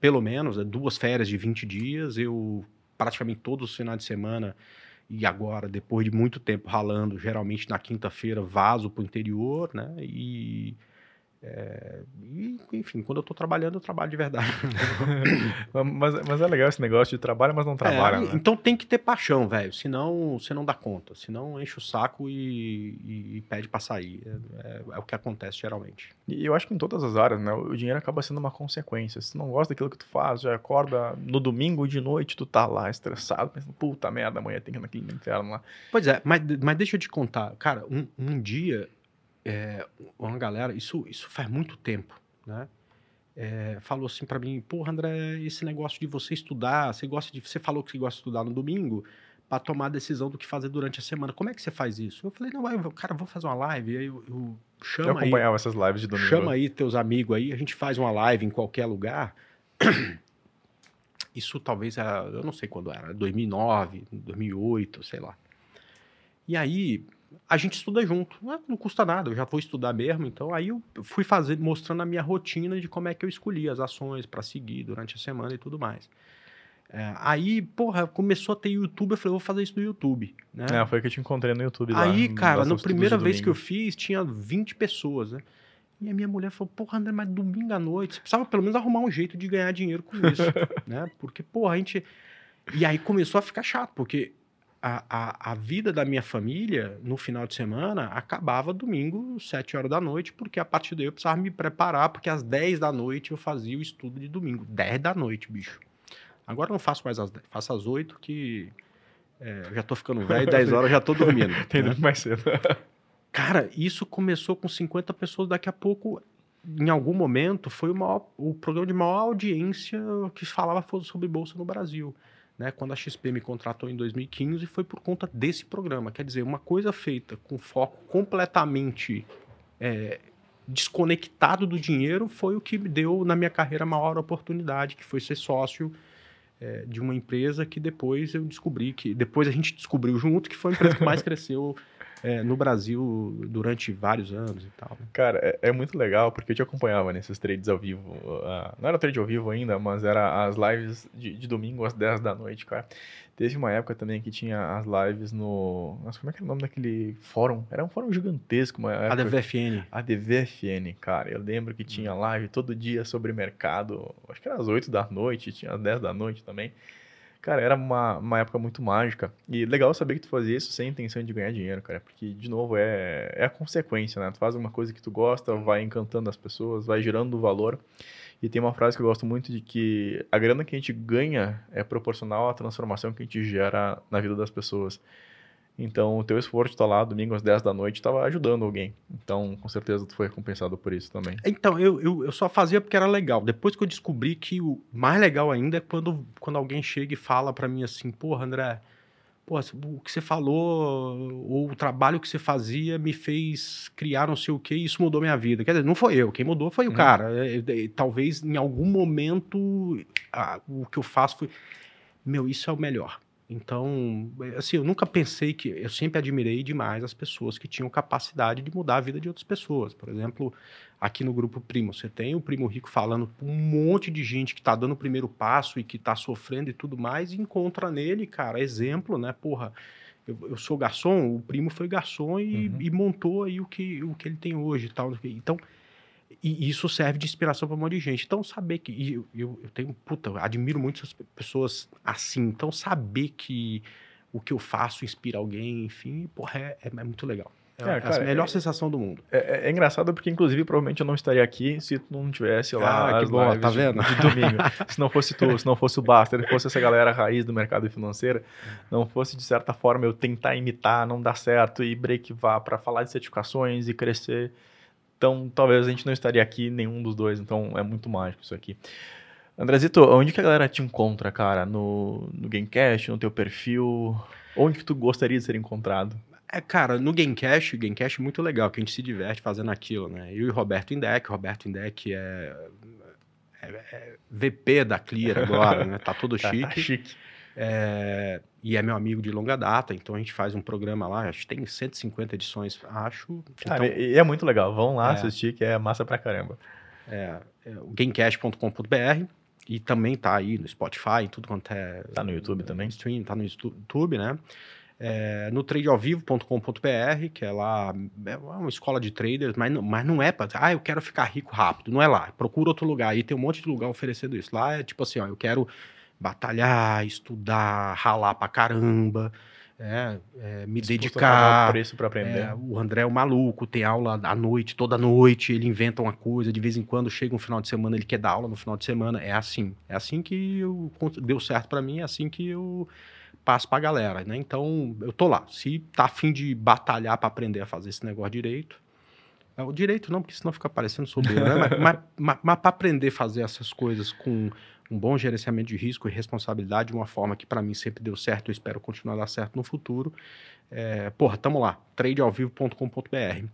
pelo menos, é, duas férias de 20 dias. Eu praticamente todos os finais de semana e agora, depois de muito tempo ralando, geralmente na quinta-feira vazo para o interior, né? E, é, e, enfim, quando eu estou trabalhando, eu trabalho de verdade. mas, mas é legal esse negócio de trabalho, mas não trabalha. É, né? Então tem que ter paixão, velho. Senão você não dá conta. Senão enche o saco e, e, pede para sair. É, é, é, o que acontece geralmente. E eu acho que em todas as áreas, né? O dinheiro acaba sendo uma consequência. Se não gosta daquilo que tu faz, já acorda no domingo de noite, tu tá lá estressado, pensando, puta merda, amanhã tem que ir naquele inferno lá. Pois é, mas, mas deixa eu te contar. Cara, um, um dia é, uma galera, isso, isso faz muito tempo, né? É, falou assim para mim, porra, André, esse negócio de você estudar, você gosta de, você falou que você gosta de estudar no domingo para tomar a decisão do que fazer durante a semana. Como é que você faz isso? Eu falei, não, eu, cara, vou fazer uma live. Aí eu, eu chama eu acompanhava aí, essas lives de domingo. Chama aí teus amigos aí, a gente faz uma live em qualquer lugar. Isso talvez era, eu não sei quando era, 2009, 2008, sei lá. E aí a gente estuda junto. Não, não, custa nada, eu já vou estudar mesmo. Então, aí eu fui fazer, mostrando a minha rotina de como é que eu escolhi as ações para seguir durante a semana e tudo mais. É, aí, porra, começou a ter YouTube, eu falei, vou fazer isso no YouTube. Né? É, foi que eu te encontrei no YouTube Aí, lá, cara, na primeira vez que eu fiz, tinha 20 pessoas, né? E a minha mulher falou, porra, André, mas domingo à noite, você precisava pelo menos arrumar um jeito de ganhar dinheiro com isso, né? Porque, porra, a gente... E aí começou a ficar chato, porque a, a, a, vida da minha família no final de semana acabava domingo, 7 horas da noite, porque a partir daí eu precisava me preparar, porque às 10 da noite eu fazia o estudo de domingo. 10 da noite, bicho. Agora eu não faço mais às 10, faço às 8, que é, eu já tô ficando velho, 10 horas eu já tô dormindo. Tem né? mais cedo. Cara, isso começou com 50 pessoas, daqui a pouco, em algum momento, foi o, maior, o programa de maior audiência que falava sobre bolsa no Brasil né, quando a XP me contratou em 2015, foi por conta desse programa. Quer dizer, uma coisa feita com foco completamente é, desconectado do dinheiro foi o que me deu na minha carreira a maior oportunidade, que foi ser sócio é, de uma empresa que depois eu descobri que depois a gente descobriu junto que foi a empresa que mais cresceu é, no Brasil durante vários anos e tal. Né? Cara, é, é, muito legal porque eu te acompanhava nesses trades ao vivo. Uh, não era trade ao vivo ainda, mas era as lives de, de, domingo às 10 da noite, cara. Teve uma época também que tinha as lives no. Nossa, como é que era o nome daquele fórum? Era um fórum gigantesco. Uma época... ADVFN. ADVFN, cara. Eu lembro que tinha live todo dia sobre mercado. Acho que era às 8 da noite, tinha às 10 da noite também. Cara, era uma, uma época muito mágica. E legal saber que tu fazia isso sem intenção de ganhar dinheiro, cara. Porque, de novo, é, é a consequência, né? Tu faz uma coisa que tu gosta, vai encantando as pessoas, vai gerando valor. E tem uma frase que eu gosto muito de que a grana que a gente ganha é proporcional à transformação que a gente gera na vida das pessoas. Então, o teu esforço tá lá, domingo às 10 da noite, estava ajudando alguém. Então, com certeza, tu foi recompensado por isso também. Então, eu, eu, eu, só fazia porque era legal. Depois que eu descobri que o mais legal ainda é quando, quando alguém chega e fala para mim assim, porra, André, porra, o que você falou, ou o trabalho que você fazia me fez criar não sei o que e isso mudou minha vida. Quer dizer, não foi eu, quem mudou foi o uhum. cara. É, é, talvez em algum momento ah, o que eu faço foi, meu, isso é o melhor então, assim, eu nunca pensei que. Eu sempre admirei demais as pessoas que tinham capacidade de mudar a vida de outras pessoas. Por exemplo, aqui no Grupo Primo, você tem o Primo Rico falando com um monte de gente que está dando o primeiro passo e que está sofrendo e tudo mais, e encontra nele, cara, exemplo, né? Porra, eu, eu sou garçom, o primo foi garçom e, uhum. e montou aí o que, o que ele tem hoje e tal. Então e isso serve de inspiração para um monte de gente. Então, saber que. Eu, eu, eu tenho. Puta, eu admiro muito essas pessoas assim. Então, saber que o que eu faço inspira alguém, enfim, porra, é, é, é muito legal. É, é, cara, a melhor é, sensação do mundo. É, é, é, engraçado porque, inclusive, provavelmente eu não estaria aqui se tu não tivesse lá ah, que bom, tá vendo? De, de, domingo. se não fosse tu, se não fosse o Basta, se fosse essa galera raiz do mercado financeiro, não fosse, de certa forma, eu tentar imitar, não dar certo e break vá para falar de certificações e crescer então, talvez a gente não estaria aqui, nenhum dos dois. Então, é muito mágico isso aqui. Andrezito, onde que a galera te encontra, cara? No, no Gamecast, no teu perfil? Onde que tu gostaria de ser encontrado? É, cara, no Gamecast, o Gamecast é muito legal, que a gente se diverte fazendo aquilo, né? Eu e o Roberto Indec, o Roberto Indec é, é, é VP da Clear agora, né? Tá todo chique. tá, tá chique. É, e é meu amigo de longa data, então a gente faz um programa lá, acho que tem 150 edições, acho. Cara, então, e é muito legal, vão lá é, assistir, que é massa pra caramba. É, é o gamecast.com.br e também tá aí no Spotify, tudo quanto é. Tá no YouTube também? Stream, tá no YouTube, né? É, no tradealvivo.com.br, que é lá, é uma escola de traders, mas não, mas não é para ah, eu quero ficar rico rápido, não é lá. Procura outro lugar. Aí tem um monte de lugar oferecendo isso. Lá é tipo assim, ó, eu quero batalhar, estudar, ralar pra caramba, é, é, me dedicar. O preço para aprender. É, o André é o maluco, tem aula à noite, toda noite, ele inventa uma coisa, de vez em quando chega um final de semana, ele quer dar aula no final de semana. É assim. É assim que eu, deu certo para mim, é assim que eu passo pra galera, né? Então, eu tô lá. Se tá afim de batalhar para aprender a fazer esse negócio direito, é, o direito não, porque senão fica parecendo soberbo, né? mas, mas, mas, mas para aprender a fazer essas coisas com um bom gerenciamento de risco e responsabilidade de uma forma que para mim sempre deu certo e espero continuar a dar certo no futuro. É, porra, tamo lá, tradealvivo.com.br.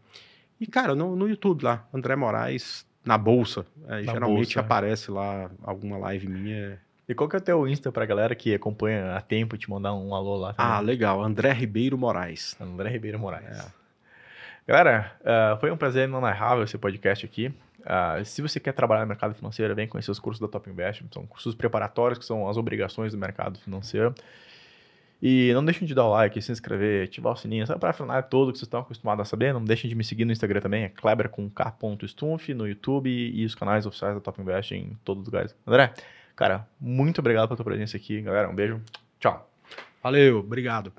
E, cara, no, no YouTube lá, André Moraes na bolsa. É, na geralmente bolsa, é. aparece lá alguma live minha. E qual que é o teu Insta pra galera que acompanha há tempo te mandar um alô lá? Também? Ah, legal. André Ribeiro Moraes. André Ribeiro Moraes. É. Galera, uh, foi um prazer inenarrável esse podcast aqui. Uh, se você quer trabalhar no mercado financeiro, vem conhecer os cursos da Top Invest. São cursos preparatórios, que são as obrigações do mercado financeiro. E não deixem de dar o like, se inscrever, ativar o sininho, sabe para afinar todo que vocês estão acostumados a saber. Não deixem de me seguir no Instagram também, é Kleber no YouTube e os canais oficiais da Top Invest em todos os lugares. André, cara, muito obrigado pela tua presença aqui, galera. Um beijo. Tchau. Valeu, obrigado.